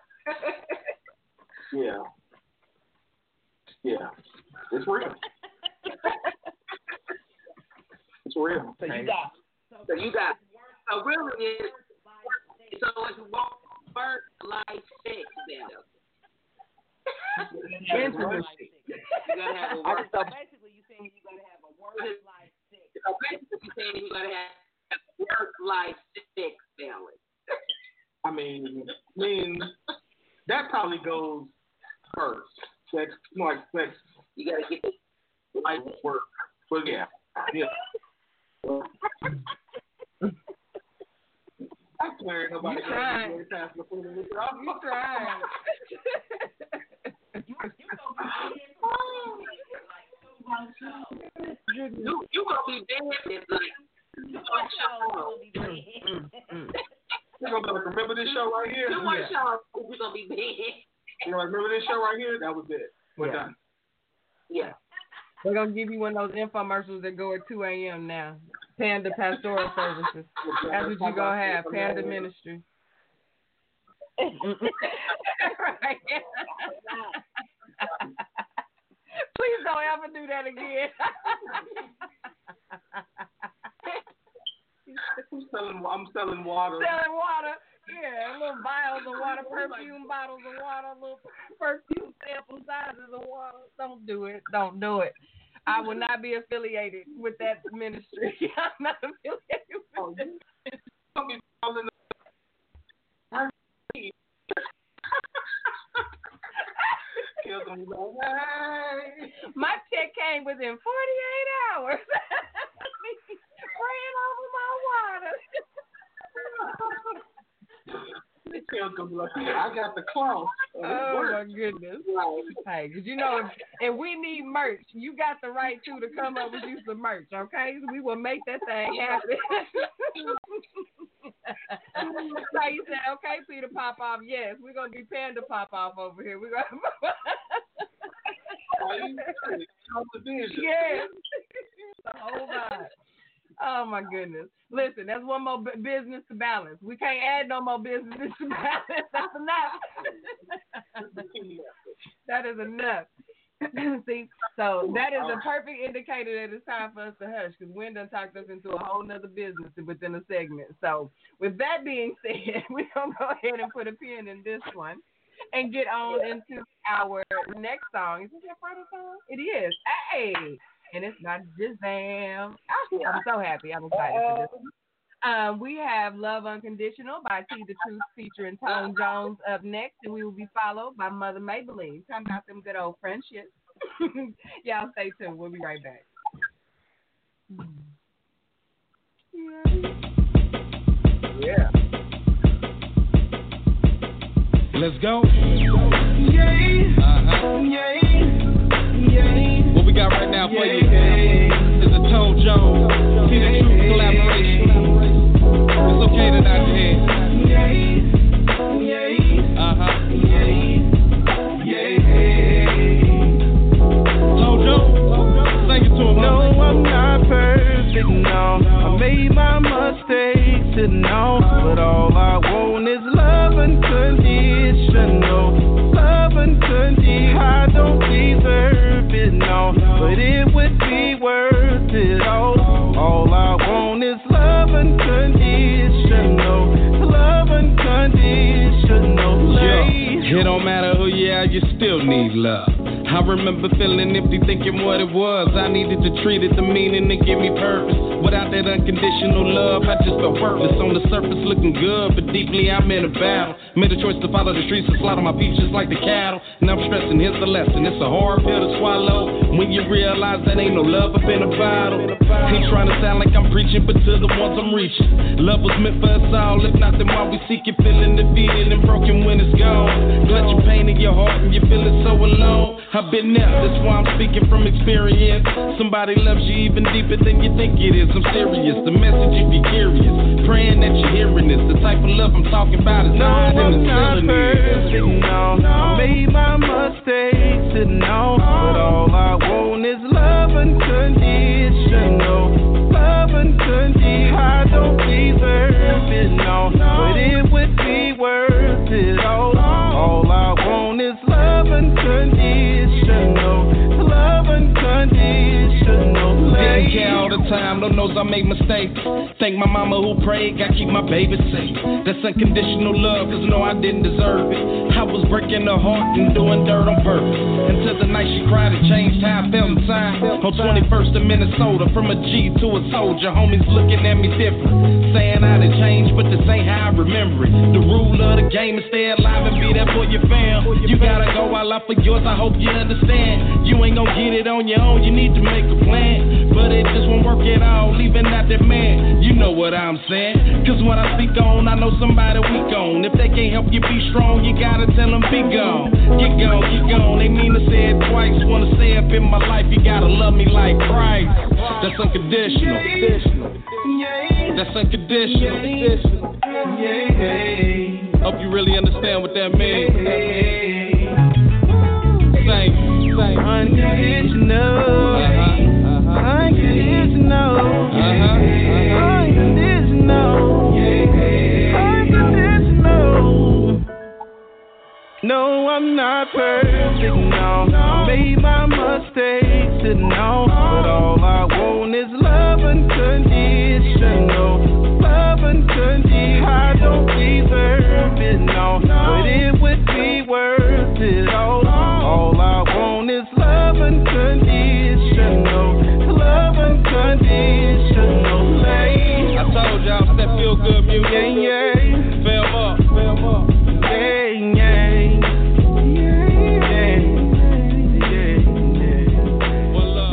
yeah, yeah. It's real. It's real. So you got, so you got, so really is, so it's work life sex better. Intimacy. You gotta have a I work. just thought basically you saying you gotta have a work life sex. So basically, you're saying you gotta have work life sex balance. I mean, I mean, that probably goes first. Sex, more like sex, You gotta get the life, work. But yeah, yeah. I swear nobody You trying. really pass the food in this. You trying. you you gonna be dead like you one show. You're gonna be like, remember this show right here? You one Yeah. show. You gonna be dead. You're like, remember this show right here? That was it. We're Yeah. done. Yeah. They're gonna give you one of those infomercials that go at 2 a.m. now. Panda Pastoral Services. That's what you gonna have. Panda Ministry. right. Please don't ever do that again. I'm selling, I'm selling water. Selling water. Yeah, little vials of water, perfume bottles of water, little perfume sample sizes of water. Don't do it. Don't do it. I will not be affiliated with that ministry. I'm not affiliated Oh, with it. Don't be selling Kids gonna be like, hey. My check came within 48 hours. Praying over my water. Phil's gonna be like, I got the cloth. and it Oh my goodness. Hey, cause you know if and we need merch, you got the right to to come up with you some merch, okay? We will make that thing happen. so you said, okay, Peter Pop off, yes, we're gonna be Panda Pop off over here. We're gonna Yes. the whole vibe. Oh my goodness. Listen, that's one more bu- business to balance. We can't add no more business to balance. That's enough. that is enough. See, so that is a perfect indicator that it's time for us to hush because Gwen done talked us into a whole nother business within a segment. So with that being said, we're gonna go ahead and put a pin in this one and get on into our next song. Is this your final song? It is. Hey, and it's not Shazam. Ah, I'm so happy. I'm excited for this. Um, we have Love Unconditional by T the Truth featuring Tone Jones up next, and we will be followed by Mother Mabel Lean. Talking about them good old friendships. Y'all stay tuned. We'll be right back. Yeah. Let's go. Yeah. Uh-huh. Yeah. Got right now for you is a Tone Jones, Truth collaboration. It's okay to your. Uh-huh. Tone Jones, sing it to him. No, I'm not perfect, no. I made my mistakes, and. But all I want is love unconditional. Love unconditional. I don't deserve it, no. But it would be worth it all. All I want is love unconditional. Love unconditional. It don't matter who you are, you still need love. I remember feeling empty, thinking what it was. I needed to treat it, the meaning, and give me purpose. Without that unconditional love, I just felt worthless. On the surface, looking good, but deeply I'm in a battle. Made a choice to follow the streets and slaughter my peeps just like the cattle. And I'm stressing, here's the lesson. It's a hard pill to swallow when you realize that ain't no love up in a bottle. Ain't trying to sound like I'm preaching, but to the ones I'm reaching. Love was meant for us all. If not, then why we seek it, feeling defeated and broken when it's gone. Your pain in your heart and you feeling so alone. I've been there, that's why I'm speaking from experience. Somebody loves you even deeper than you think it is. I'm serious. The message, if you're curious, praying that you're hearing this. The type of love I'm talking about is No, not in the not perfect, no. I made my mistakes, and no. But all I want is love unconditional. Love unconditional. I don't deserve it, no. But it would be worth it all. Is love unconditional. Love unconditional. Didn't care all the time, Lord knows I made mistakes. Thank my mama who prayed, God keep my baby safe. That's unconditional love, cause no, I didn't deserve it. I was breaking her heart and doing dirt on purpose. Until the night she cried, it changed how I felt inside. On 21st in Minnesota, from a G to a soldier, homies looking at me different. Saying I done changed, but this ain't how I remember it. The rule of the game is stay alive and be there for your fam. You gotta go all out for yours, I hope you understand. You ain't gonna get it on your own, you need to make a plan. But it just won't work at all, leaving out that man. You know what I'm saying? Cause when I speak on, I know somebody weak on. If they can't help you be strong, you gotta tell them be gone. Get gone, get gone. They mean to say it twice. Wanna say up in my life, you gotta love me like Christ. That's unconditional. That's unconditional. Hope you really understand what that means. Thank you. Thank you. Unconditional. Unconditional. No, I'm not perfect, no. Made my mistakes, and. But all I want is love unconditional. Love unconditional. I don't deserve it, no. But it would be worth it all. All I want is love unconditional. Love unconditional. I told y'all it's that feel good music. Yeah, yeah. Film up. Film up. Yeah, yeah. One love.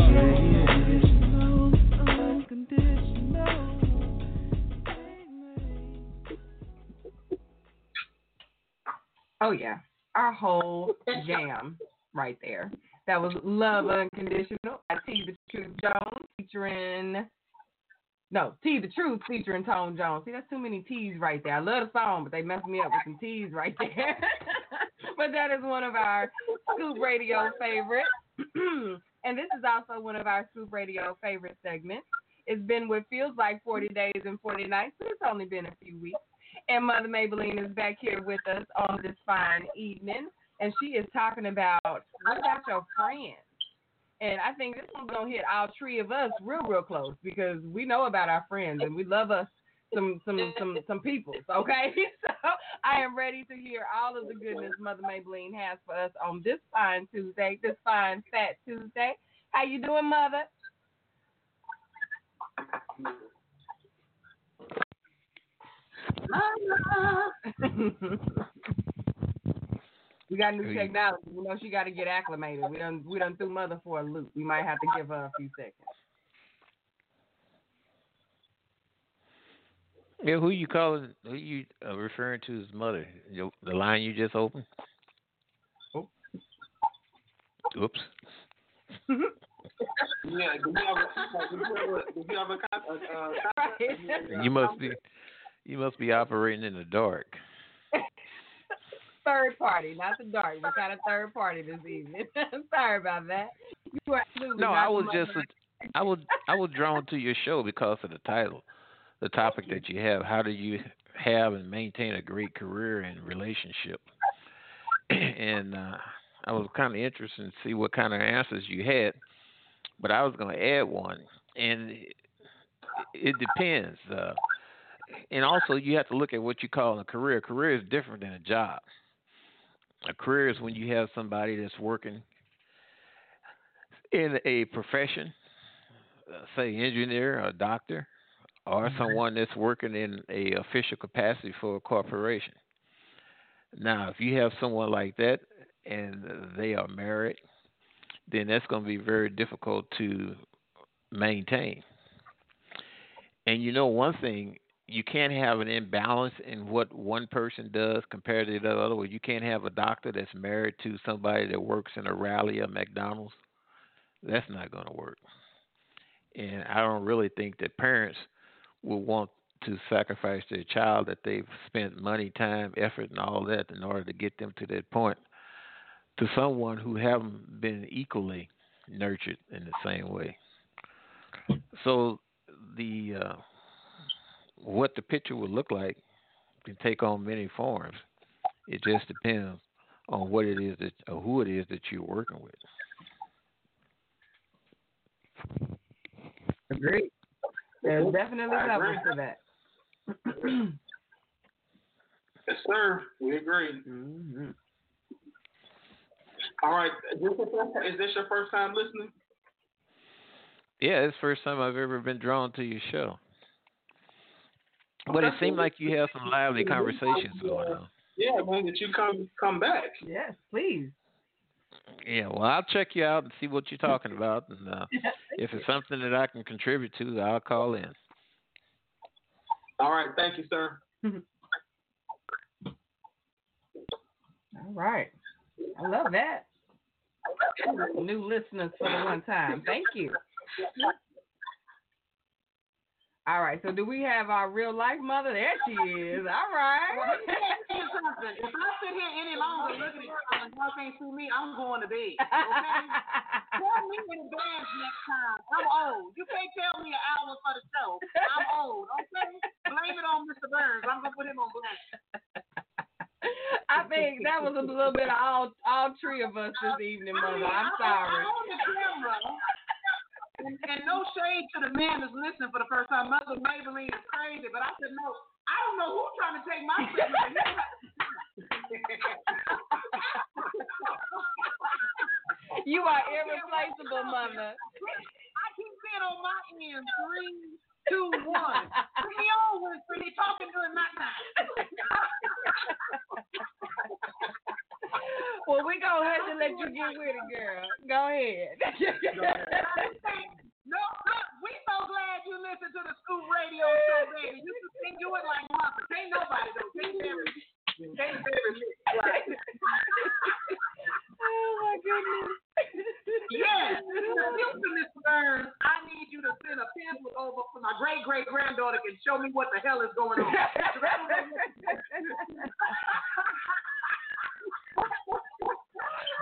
Oh yeah, our whole jam right there. That was Love Unconditional by T the Truth Jones featuring no T the Truth featuring Tone Jones. See, that's too many T's right there. I love the song, but they messed me up with some T's right there. but that is one of our Scoop Radio favorites. and this is also one of our Scoop Radio favorite segments. It's been what feels like 40 days and 40 nights, but it's only been a few weeks. And Mother Mabel Lean is back here with us on this fine evening, and she is talking about what about your friends? And I think this one's gonna hit all three of us real, real close because we know about our friends and we love us some some some some people. Okay, so I am ready to hear all of the goodness Mother Mabel Lean has for us on this fine Tuesday, this fine Fat Tuesday. How you doing, Mother? we got new technology. You know she got to get acclimated. We done we done threw Mother for a loop. We might have to give her a few seconds. Yeah, who you calling? Who you uh, referring to as mother? Your, the line you just opened? Oh. Oops. Yeah, do you have a, do you have a, do you have a, con- a, a contact? You must be, you must be operating in the dark. third party, not the dark. We're kind of third party this evening. Sorry about that. You are absolutely No, I was just, I was, I was drawn to your show because of the title, the topic that you have. How do you have and maintain a great career and relationship? and uh, I was kind of interested to see what kind of answers you had, but I was going to add one, and it, it depends. Uh, and also, you have to look at what you call a career. A career is different than a job. A career is when you have somebody that's working in a profession, uh, say engineer or doctor, or someone that's working in a official capacity for a corporation. Now, if you have someone like that and they are married, then that's going to be very difficult to maintain. And you know one thing, you can't have an imbalance in what one person does compared to the other. You can't have a doctor that's married to somebody that works in a rally or McDonald's. That's not going to work. And I don't really think that parents will want to sacrifice their child that they've spent money, time, effort, and all that in order to get them to that point to someone who haven't been equally nurtured in the same way. So the uh, what the picture would look like can take on many forms. It just depends on what it is that or who it is that you're working with. Agreed. There's definitely I levels to that. Yes, sir. We agree. Mm-hmm. All right. Is this, first, is this your first time listening? Yeah, it's the first time I've ever been drawn to your show. But it seemed like you have some lively conversations going on. Yeah, man. That you come come back. Yes, please. Yeah, well, I'll check you out and see what you're talking about, and uh, if it's something that I can contribute to, I'll call in. All right. Thank you, sir. All right. I love that. New listeners for the one time. Thank you. All right. So do we have our real life mother? There she is. All right. Well, let me tell you something. If I sit here any longer looking at y'all can't see me, I'm going to bed. Okay? tell me in advance next time. I'm old. You can't tell me an hour for the show. I'm old. Okay? Blame it on Mr. Burns. I'm gonna put him on blast. I think that was a little bit of all all three of us this evening, I mother. I'm I- sorry. I own the camera. And, and no shade to the man that's listening for the first time. Mother Mabel Lean is crazy, but I said no. I don't know who's trying to take my segment. You are irreplaceable, mother. I keep saying on my end, three, two, one. Bring me on when when they talking during my time. well, we go ahead and let you get with it, girl. Go ahead. no, look, we so glad you listen to the Scoop Radio Show, baby. You can do it like mother. Ain't nobody though. Can't oh my goodness. yes, Houston is Burns. I need you to send a pencil over so my great great granddaughter can show me what the hell is going on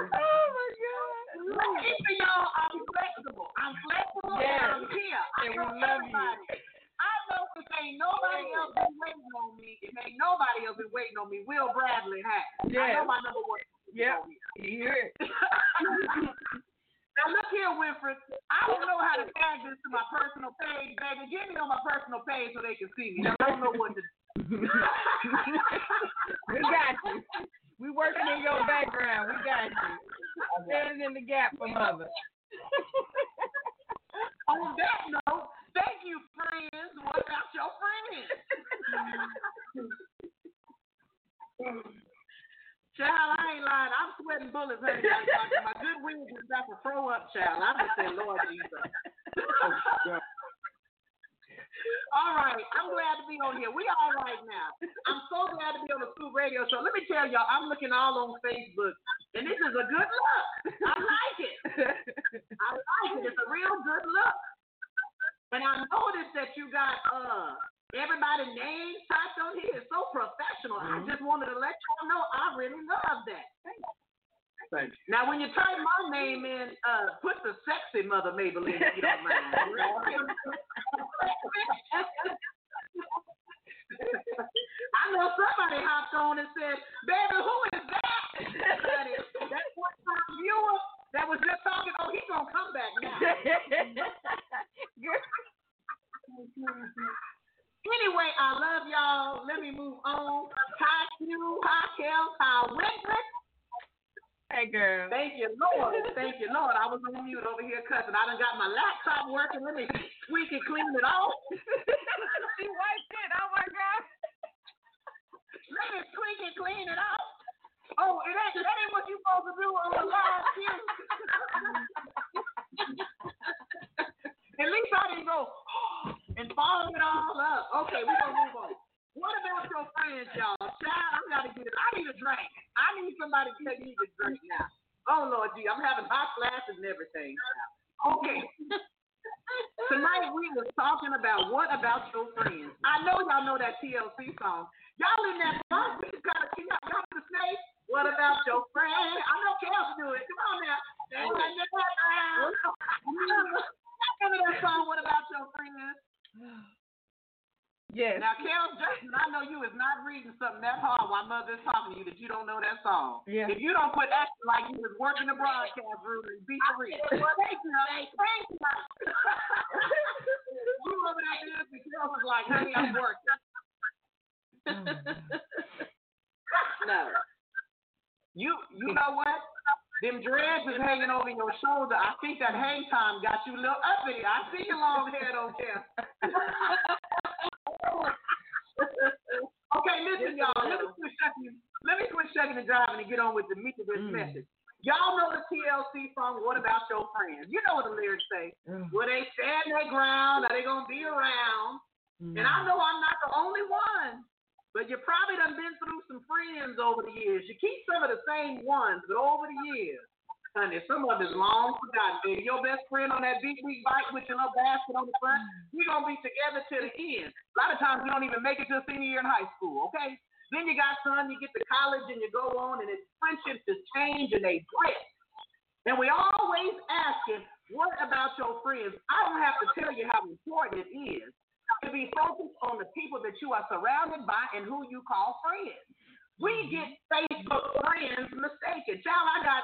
oh my God. Listen, y'all, I'm flexible. I'm flexible Yes. I'm here. I And love you. I know if ain't nobody else been waiting on me, if ain't nobody else been waiting on me, Will Bradley has. I Yes. know my number one. Hear it. Now look here, Winfred. I don't know how to tag this to my personal page, baby. Get me on my personal page so they can see me. I don't know what to do. we got you. We working in your background. We got you. Standing in the gap for mother. On that note, thank you, friends. What about your friends? Child, I ain't lying. I'm sweating bullets, honey. My, my good wings is about to throw up, child. I'm just saying, Lord Jesus. Oh, all right. I'm glad to be on here. We all right now. I'm so glad to be on the Scoop Radio Show. Let me tell y'all, I'm looking all on Facebook, and this is a good look. I like it. I like it. It's a real good look. And I noticed that you got uh everybody's names typed on here. It's so professional. I just wanted to let y'all know I really love that. Thank you. Now, when you type my name in, uh, put the sexy mother Mabel Lean if you don't mind. I know somebody hopped on and said, "Baby, who is that?" That's one time viewer that was just talking. Oh, he's gonna come back now. Anyway, I love y'all. Let me move on. Hi, Q. Hi, Kel. Hi, Winfred. Hey, girl. Thank you, Lord. Thank you, Lord. I was on mute over here cussing. I done got my laptop working. Let me squeak and clean it off. she wiped it. Oh my God. Let me squeak and clean it off. Oh, it ain't, that ain't what you supposed to do on the live view. At least I didn't go and follow it all up. Okay, we're gonna move on. What about your friends, y'all? Child, I gotta get it. I need a drink. I need somebody to take me to drink now. Oh Lord gee, I'm having hot flashes and everything. Okay. Tonight we was talking about what about your friends. I know y'all know that TLC song. Y'all in that song, we gotta keep y'all got to say, what about your friend? I know Kellz do it. Come on now. Remember that song, What About Your Friends? Yes. Now, Kel Jackson, I know you is not reading something that hard while mother is talking to you that you don't know that song. Yeah. If you don't quit acting like you was working the broadcast room and beat the real. Thank you, thank you. you over there dancing, Kel was like, honey, I'm working. Mm. no. You you know what? Them dreads is hanging over your shoulder. I think that hang time got you a little uppity. I see your long head over there. Okay, listen, y'all. Let me quit shucking, let me quit shucking and driving and get on with the meat of this mm. message. Y'all know the TLC song, What About Your Friends? You know what the lyrics say. Will they stand their ground? Are they going to be around? Mm. And I know I'm not the only one, but you probably done been through some friends over the years. You keep some of the same ones, but over the years, honey, some of it's long forgotten. Baby, your best friend on that big big bike with your little basket on the front, mm. we gonna be together to the end. A lot of times you don't even make it to senior year in high school, okay? Then you got some, you get to college and you go on, and it's friendships just change and they drift. And we always asking, what about your friends? I don't have to tell you how important it is to be focused on the people that you are surrounded by and who you call friends. We mm-hmm. get Facebook friends mistaken. Child, I got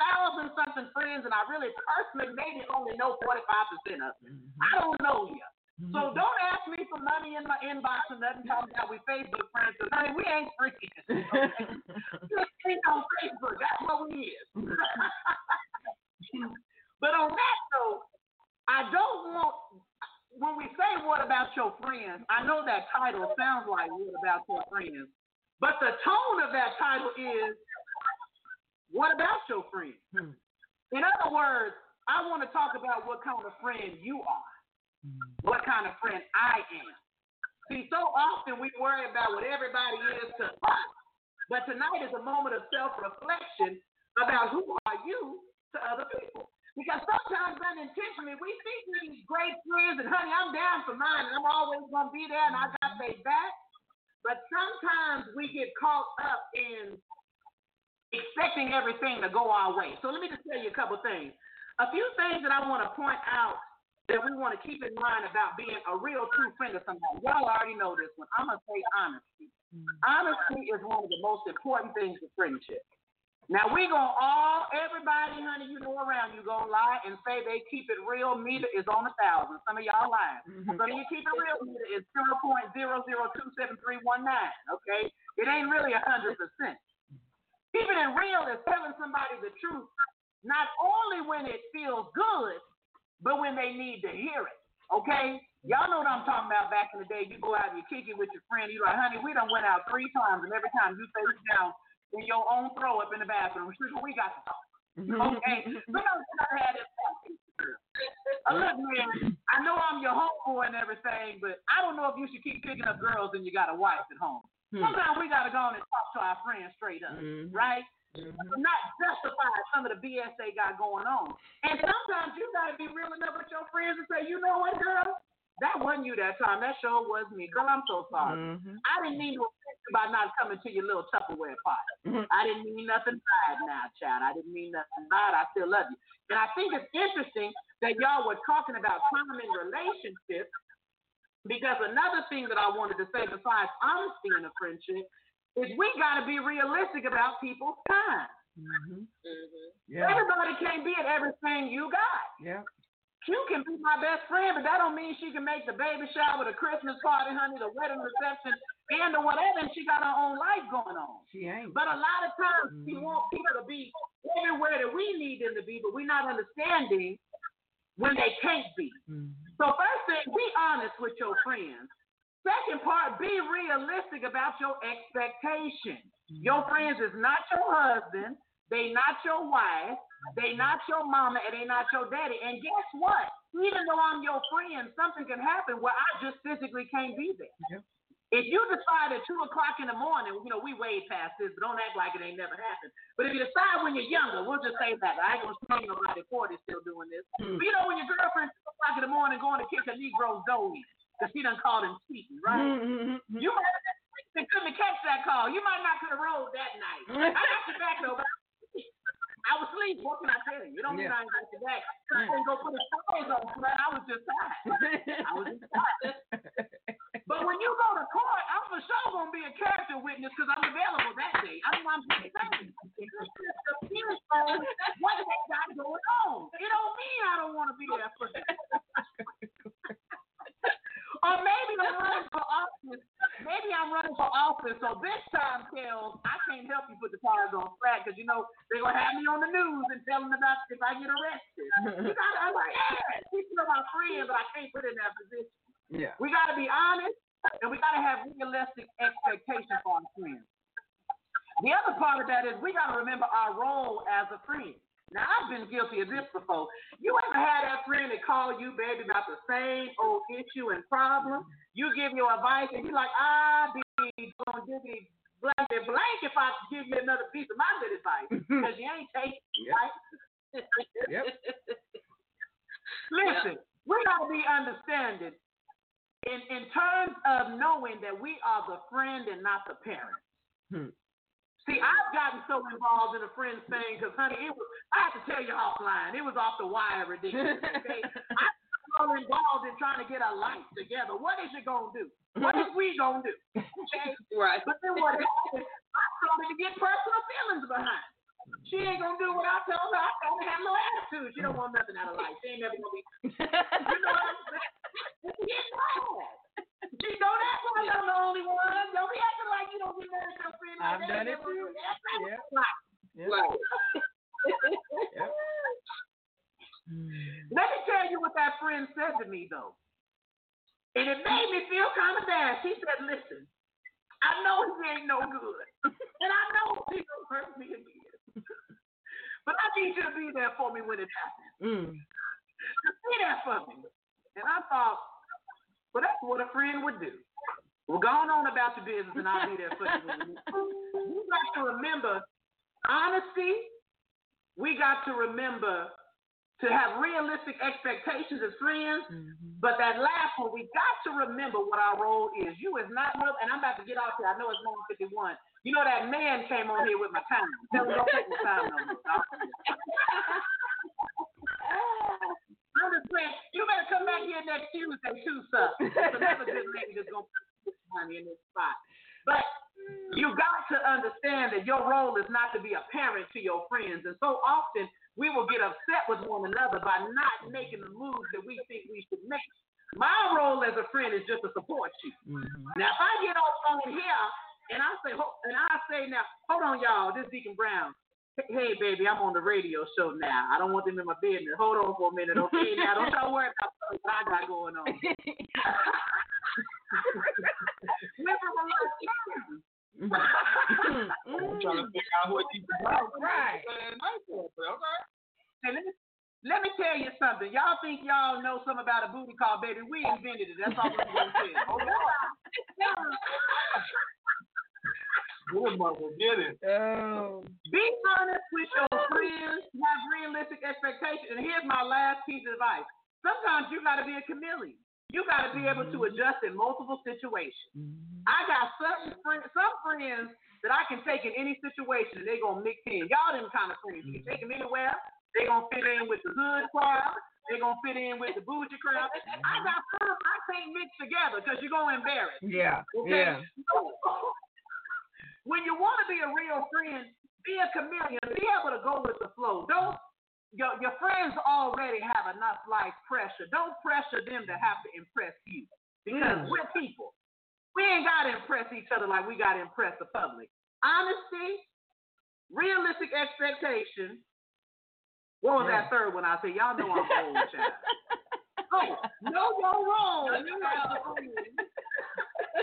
thousand something friends, and I really personally maybe only know 45% of them. Mm-hmm. I don't know you. Mm-hmm. So don't ask me for money in my inbox and nothing talking about we Facebook friends. 'cause, honey, we ain't friends. we ain't on Facebook. That's what we is. but on that note, I don't want when we say what about your friends, I know that title sounds like what about your friends, but the tone of that title is what about your friends? Hmm. In other words, I want to talk about what kind of friend you are, hmm. what kind of friend I am. See, so often we worry about what everybody is to us, but tonight is a moment of self reflection about who are you to other people. Because sometimes unintentionally we think these great friends and honey, I'm down for mine and I'm always gonna be there and I got their back. But sometimes we get caught up in expecting everything to go our way. So let me just tell you a couple things. A few things that I want to point out that we want to keep in mind about being a real true friend of somebody. Y'all already know this one. I'm gonna say honesty. Mm-hmm. Honesty is one of the most important things in friendship. Now we gonna all everybody, honey, you know around you gonna lie and say they keep it real. Meter is on a thousand. Some of y'all lying. Mm-hmm. Some of you keep it real. Meter is zero point zero zero two seven three one nine. Okay, it ain't really a hundred percent. Keeping it real is telling somebody the truth, not only when it feels good, but when they need to hear it. Okay? Y'all know what I'm talking about back in the day. You go out and you kick it with your friend. You like, honey, we done went out three times, and every time you face down in your own throw up in the bathroom. Sugar, we got to talk. Okay? we don't gotta have this uh, look, man, I know I'm your homeboy and everything, but I don't know if you should keep picking up girls and you got a wife at home. Hmm. Sometimes we gotta go on and talk to our friends straight up, mm-hmm. right? Mm-hmm. Not justify some of the BS they got going on. And sometimes you gotta be real enough with your friends and say, you know what, girl? That wasn't you that time. That sure was me. Girl, I'm so sorry. Mm-hmm. I didn't mean to offend you by not coming to your little Tupperware party. I didn't mean nothing bad now, child. I didn't mean nothing bad. I still love you. And I think it's interesting that y'all were talking about time in relationships because another thing that I wanted to say besides honesty in a friendship is we got to be realistic about people's time. Mm-hmm. Mm-hmm. Yeah. Everybody can't be at everything you got. Yeah. You can be my best friend, but that don't mean she can make the baby shower, the Christmas party, honey, the wedding reception, and the whatever, and she got her own life going on. She ain't. But a lot of times we mm-hmm. want people to be everywhere that we need them to be, but we're not understanding when they can't be. So first thing, be honest with your friends. Second part, be realistic about your expectations. Your friends is not your husband, they not your wife, they not your mama, and they not your daddy. And guess what? Even though I'm your friend, something can happen where I just physically can't be there. If you decide at two o'clock in the morning, you know, we way past this, but don't act like it ain't never happened. But if you decide when you're younger, we'll just say that. I ain't gonna say nobody 40 still doing this. Hmm. But you know, when your girlfriend two o'clock in the morning going to kick a Negro's door in, because she done called him cheating, right? Mm, mm, mm, you might have been couldn't catch that call. You might not could have rolled that night. I got your back though, but I was asleep. What can I tell you? You don't mean I ain't got your back. I didn't go put the clothes on, but I was just tired. I was just tired. But when you go to court, I'm for sure gonna be a character witness because I'm available that day. I mean, I'm just saying. What they got going on? It don't mean I don't want to be there for them. or maybe I'm running for office. Maybe I'm running for office. So this time, Kel, I can't help you put the tires on flat because you know they're gonna have me on the news and tell them about if I get arrested. You gotta, I'm like, yeah, she's still my friend, but I can't put in that position. Yeah. We got to be honest and we got to have realistic expectations for our friends. The other part of that is we got to remember our role as a friend. Now, I've been guilty of this before. You ever had that friend that call you, baby, about the same old issue and problem? You give your advice, and you're like, I be going to give me blank and blank if I give you another piece of my good advice because you ain't taking it, right? Yep. Listen, we got to be understanding in, in terms of knowing that we are the friend and not the parent. Hmm. See, I've gotten so involved in a friend thing because, honey, it was, I have to tell you offline, it was off the wire ridiculous, okay? I'm so involved in trying to get a life together. What is it going to do? What is we going to do? Okay? Right. But then what happened, I started to get personal feelings behind it. She ain't gonna do what I tell her. I tell her have no attitude. She don't want nothing out of life. She ain't never gonna be. you know what I'm saying? Get mad. She don't act like I'm the only one. Don't be acting like you don't get mad at your friend. I've that. done it too. Yeah. Right. Yeah. Right. Yep. Let me tell you what that friend said to me though. And it made me feel kind of bad. She said, listen, I know he ain't no good. And I know he gonna hurt me again. But I need you to be there for me when it happens. Mm. Just be there for me. And I thought, well, that's what a friend would do. Well, go on about your business and I'll be there for you. you We got to remember honesty. We got to remember to have realistic expectations as friends. Mm-hmm. But that last one, we got to remember what our role is. You is not no, and I'm about to get off here. I know it's 9:51. You know that man came on here with my time. Tell him don't take my time no more. I'm just saying, you better come back here next Tuesday too, sir. Another good lady that's gonna put money in this spot. But you got to understand that your role is not to be a parent to your friends, and so often we will get upset with one another by not making the moves that we think we should make. My role as a friend is just to support you. Mm-hmm. Now, if I get off on here and I say, and I say now, hold on, y'all, this is Deacon Brown. Hey, baby, I'm on the radio show now. I don't want them in my business. Hold on for a minute, okay? Now, don't y'all worry about what I got going on. Remember my last I'm trying to figure out what you Right. And let me, let me tell you something. Y'all think y'all know something about a booty call, baby. We invented it. That's all I'm going to say. Hold on. Good get it. Oh. Be honest with your friends. Have realistic expectations. And here's my last piece of advice. Sometimes you got to be a chameleon. You got to be able to mm-hmm. adjust in multiple situations. Mm-hmm. I got certain friends, some friends that I can take in any situation and they gonna mix in. Y'all them kind of friends. You mm-hmm. can take them anywhere. They gonna fit in with the hood crowd. They gonna fit in with the bougie crowd. I got some I can't mix together because you're gonna embarrass. Yeah. Okay? Yeah. when you want to be a real friend, be a chameleon. Be able to go with the flow. Don't your your friends already have enough life pressure. Don't pressure them to have to impress you because Mm. we're people. We ain't got to impress each other like we got to impress the public. Honesty, realistic expectation. What was that third one I said? Y'all know I'm old, child. Oh, know your role.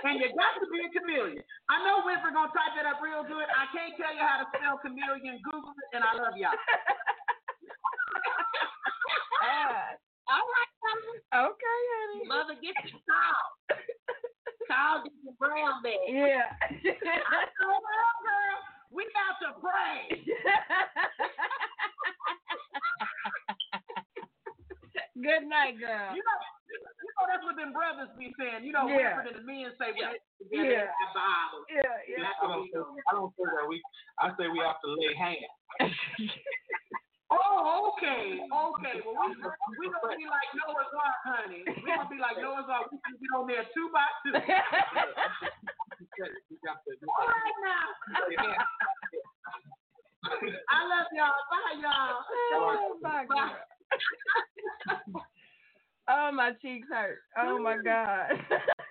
And you got to be a chameleon. I know Winfred gonna type that up real good. I can't tell you how to spell chameleon. Google it, and I love y'all. All right, mother. Okay, honey. Mother, get your call. call Deacon Brown back. Yeah. I told her, girl, we got to pray. Good night, girl. You know, know that's what them brothers be saying. You know, Yeah. Winfred and the men say when they Yeah. together the Bible. Yeah, yeah. I don't, say, I don't say that. We, I say we have to lay hands. Oh, okay, okay. Well, we we gonna be like Noah's Ark, honey. We gonna be like Noah's Ark. We can get on there two by two. We got to, we All right now. I love y'all. Bye, y'all. Oh, my God. Oh, my cheeks hurt. Oh my God.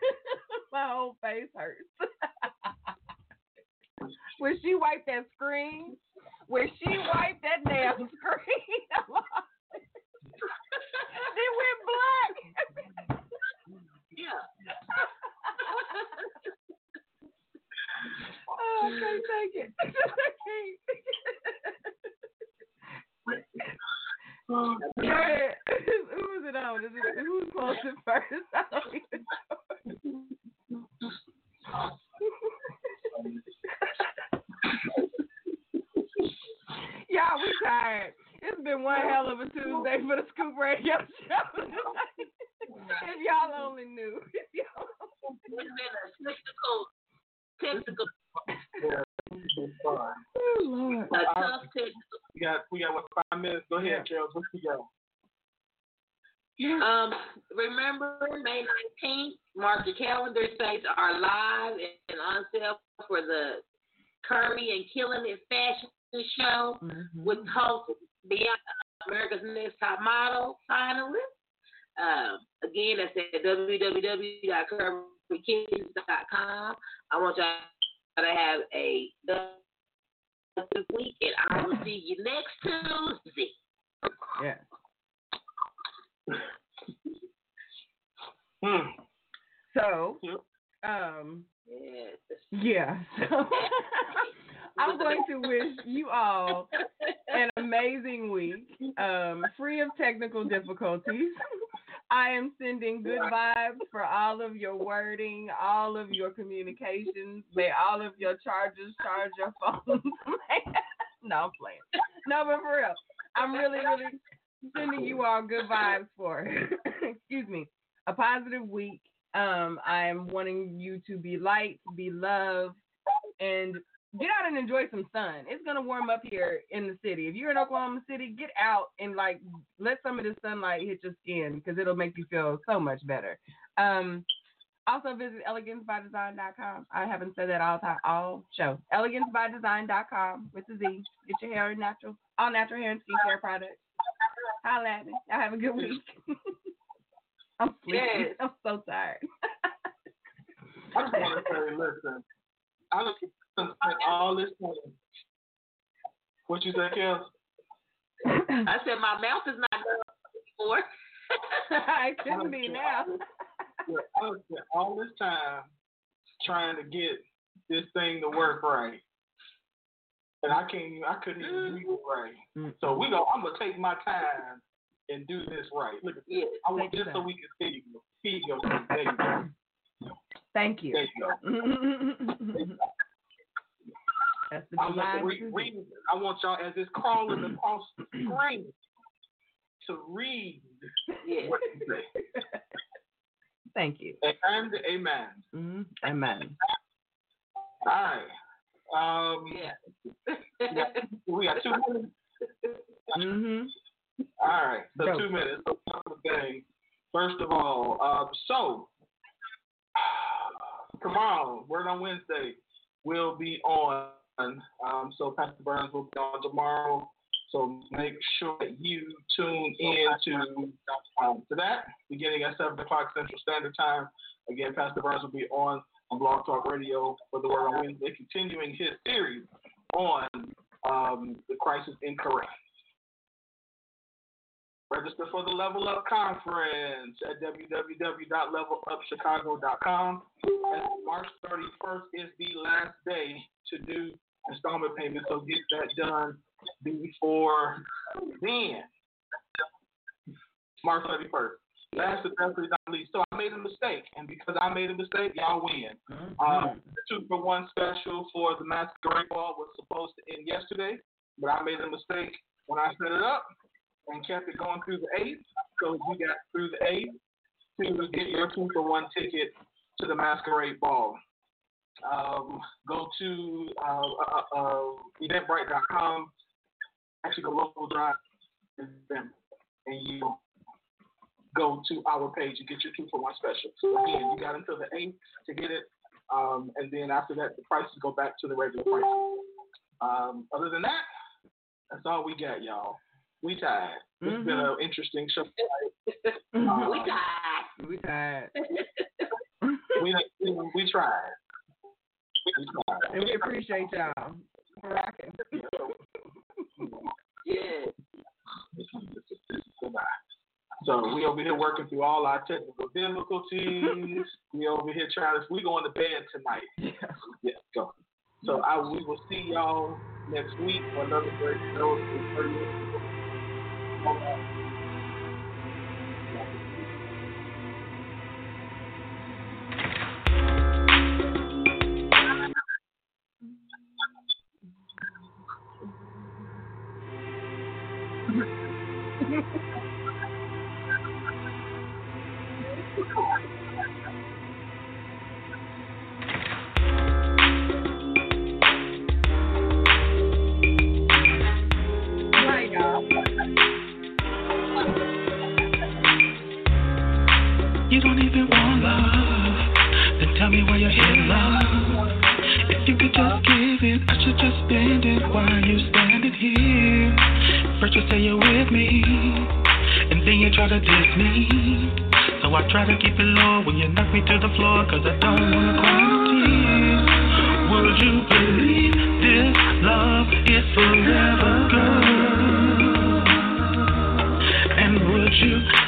my whole face hurts. when she wiped that screen, when she wiped that damn screen, it went black. Yeah. oh, I can't take it. I can't. Go ahead. Who is it on? Is it, who's closing first? I don't even know. Y'all, we tired. It's been one hell of a Tuesday for the Scoop Radio Show. if y'all only knew. If y'all It's been a technical, technical, Oh, Lord. a tough technical. We got, we got what five minutes. Go ahead, Gerald. What you got? Um, remember May 19th, mark your calendar. Sites are live and on sale for the Curvy and Killing It fashion show with host Beyond America's Next Top Model finalist. Um, again, that's at www.curvykillings.com. I want y'all to have a good week, and I will see you next Tuesday. Yeah. Hmm. So, um, Yes. yeah. So I'm going to wish you all an amazing week, um, free of technical difficulties. I am sending good vibes for all of your wording, all of your communications. May all of your chargers charge your phones. no, I'm playing. No, but for real, I'm really, really, sending you all good vibes for, excuse me, a positive week. Um, I am wanting you to be light, be loved, and get out and enjoy some sun. It's gonna warm up here in the city. If you're in Oklahoma City, get out and like let some of the sunlight hit your skin because it'll make you feel so much better. Um, also visit elegancebydesign.com. I haven't said that all time all show. Elegancebydesign.com with the Z. Get your hair natural, all natural hair and skincare products. Holla at me. Y'all have a good week. I'm sleepy. Yes. I'm so tired. I just want to say, listen, I look spent all this time. What you say, Kellz? I said my mouth is not done before. it shouldn't be now. I spent all this time trying to get this thing to work right. And I can't even, I couldn't even read mm-hmm. it right. Mm-hmm. So we go I'm gonna take my time and do this right. Look at this. I want just so we can see you. Feed yourself. There you go. Thank you. There you go. That's the I to read, I want y'all as it's crawling across the screen to read what you say. Thank you. And amen. Mhm. Amen. All right. Um, yeah. we got two minutes. Mm-hmm. All right. So Go. two minutes. So things. First of all, um, so tomorrow, Word on Wednesday, will be on. Um, so Pastor Burns will be on tomorrow. So make sure that you tune in to um, to that beginning at seven o'clock Central Standard Time. Again, Pastor Burns will be on on Blog Talk Radio for the Word on Wednesday, continuing his series on um, the crisis in Korea. Register for the Level Up Conference at www.levelupchicago.com. And March 31st is the last day to do installment payments, so get that done before then. March 31st. Last but definitely not least. So I made a mistake, and because I made a mistake, y'all win. Um, the two for one special for the masquerade ball was supposed to end yesterday, but I made a mistake when I set it up and kept it going through the eighth. So you got through the eighth to get your two for one ticket to the masquerade ball. Um, go to uh, uh, uh, eventbrite.com. Actually, go local drive and you go to our page and get your two for one special. So again, you got until the eighth to get it, um, and then after that, the prices go back to the regular price. Um, other than that, that's all we got, y'all. We tired. It's been an interesting show. Mm-hmm. we tired. We tired. we, we we tried. We tried. And we appreciate y'all for rocking. Yeah. So we over here working through all our technical difficulties. we over here trying to. We going to bed tonight. Yeah. Yeah. Go. So I we will see y'all next week for another great show. Right, First you say you're with me, and then you try to diss me. So I try to keep it low when you knock me to the floor, cause I don't wanna cry tears. Would you believe this love is forever gone? And would you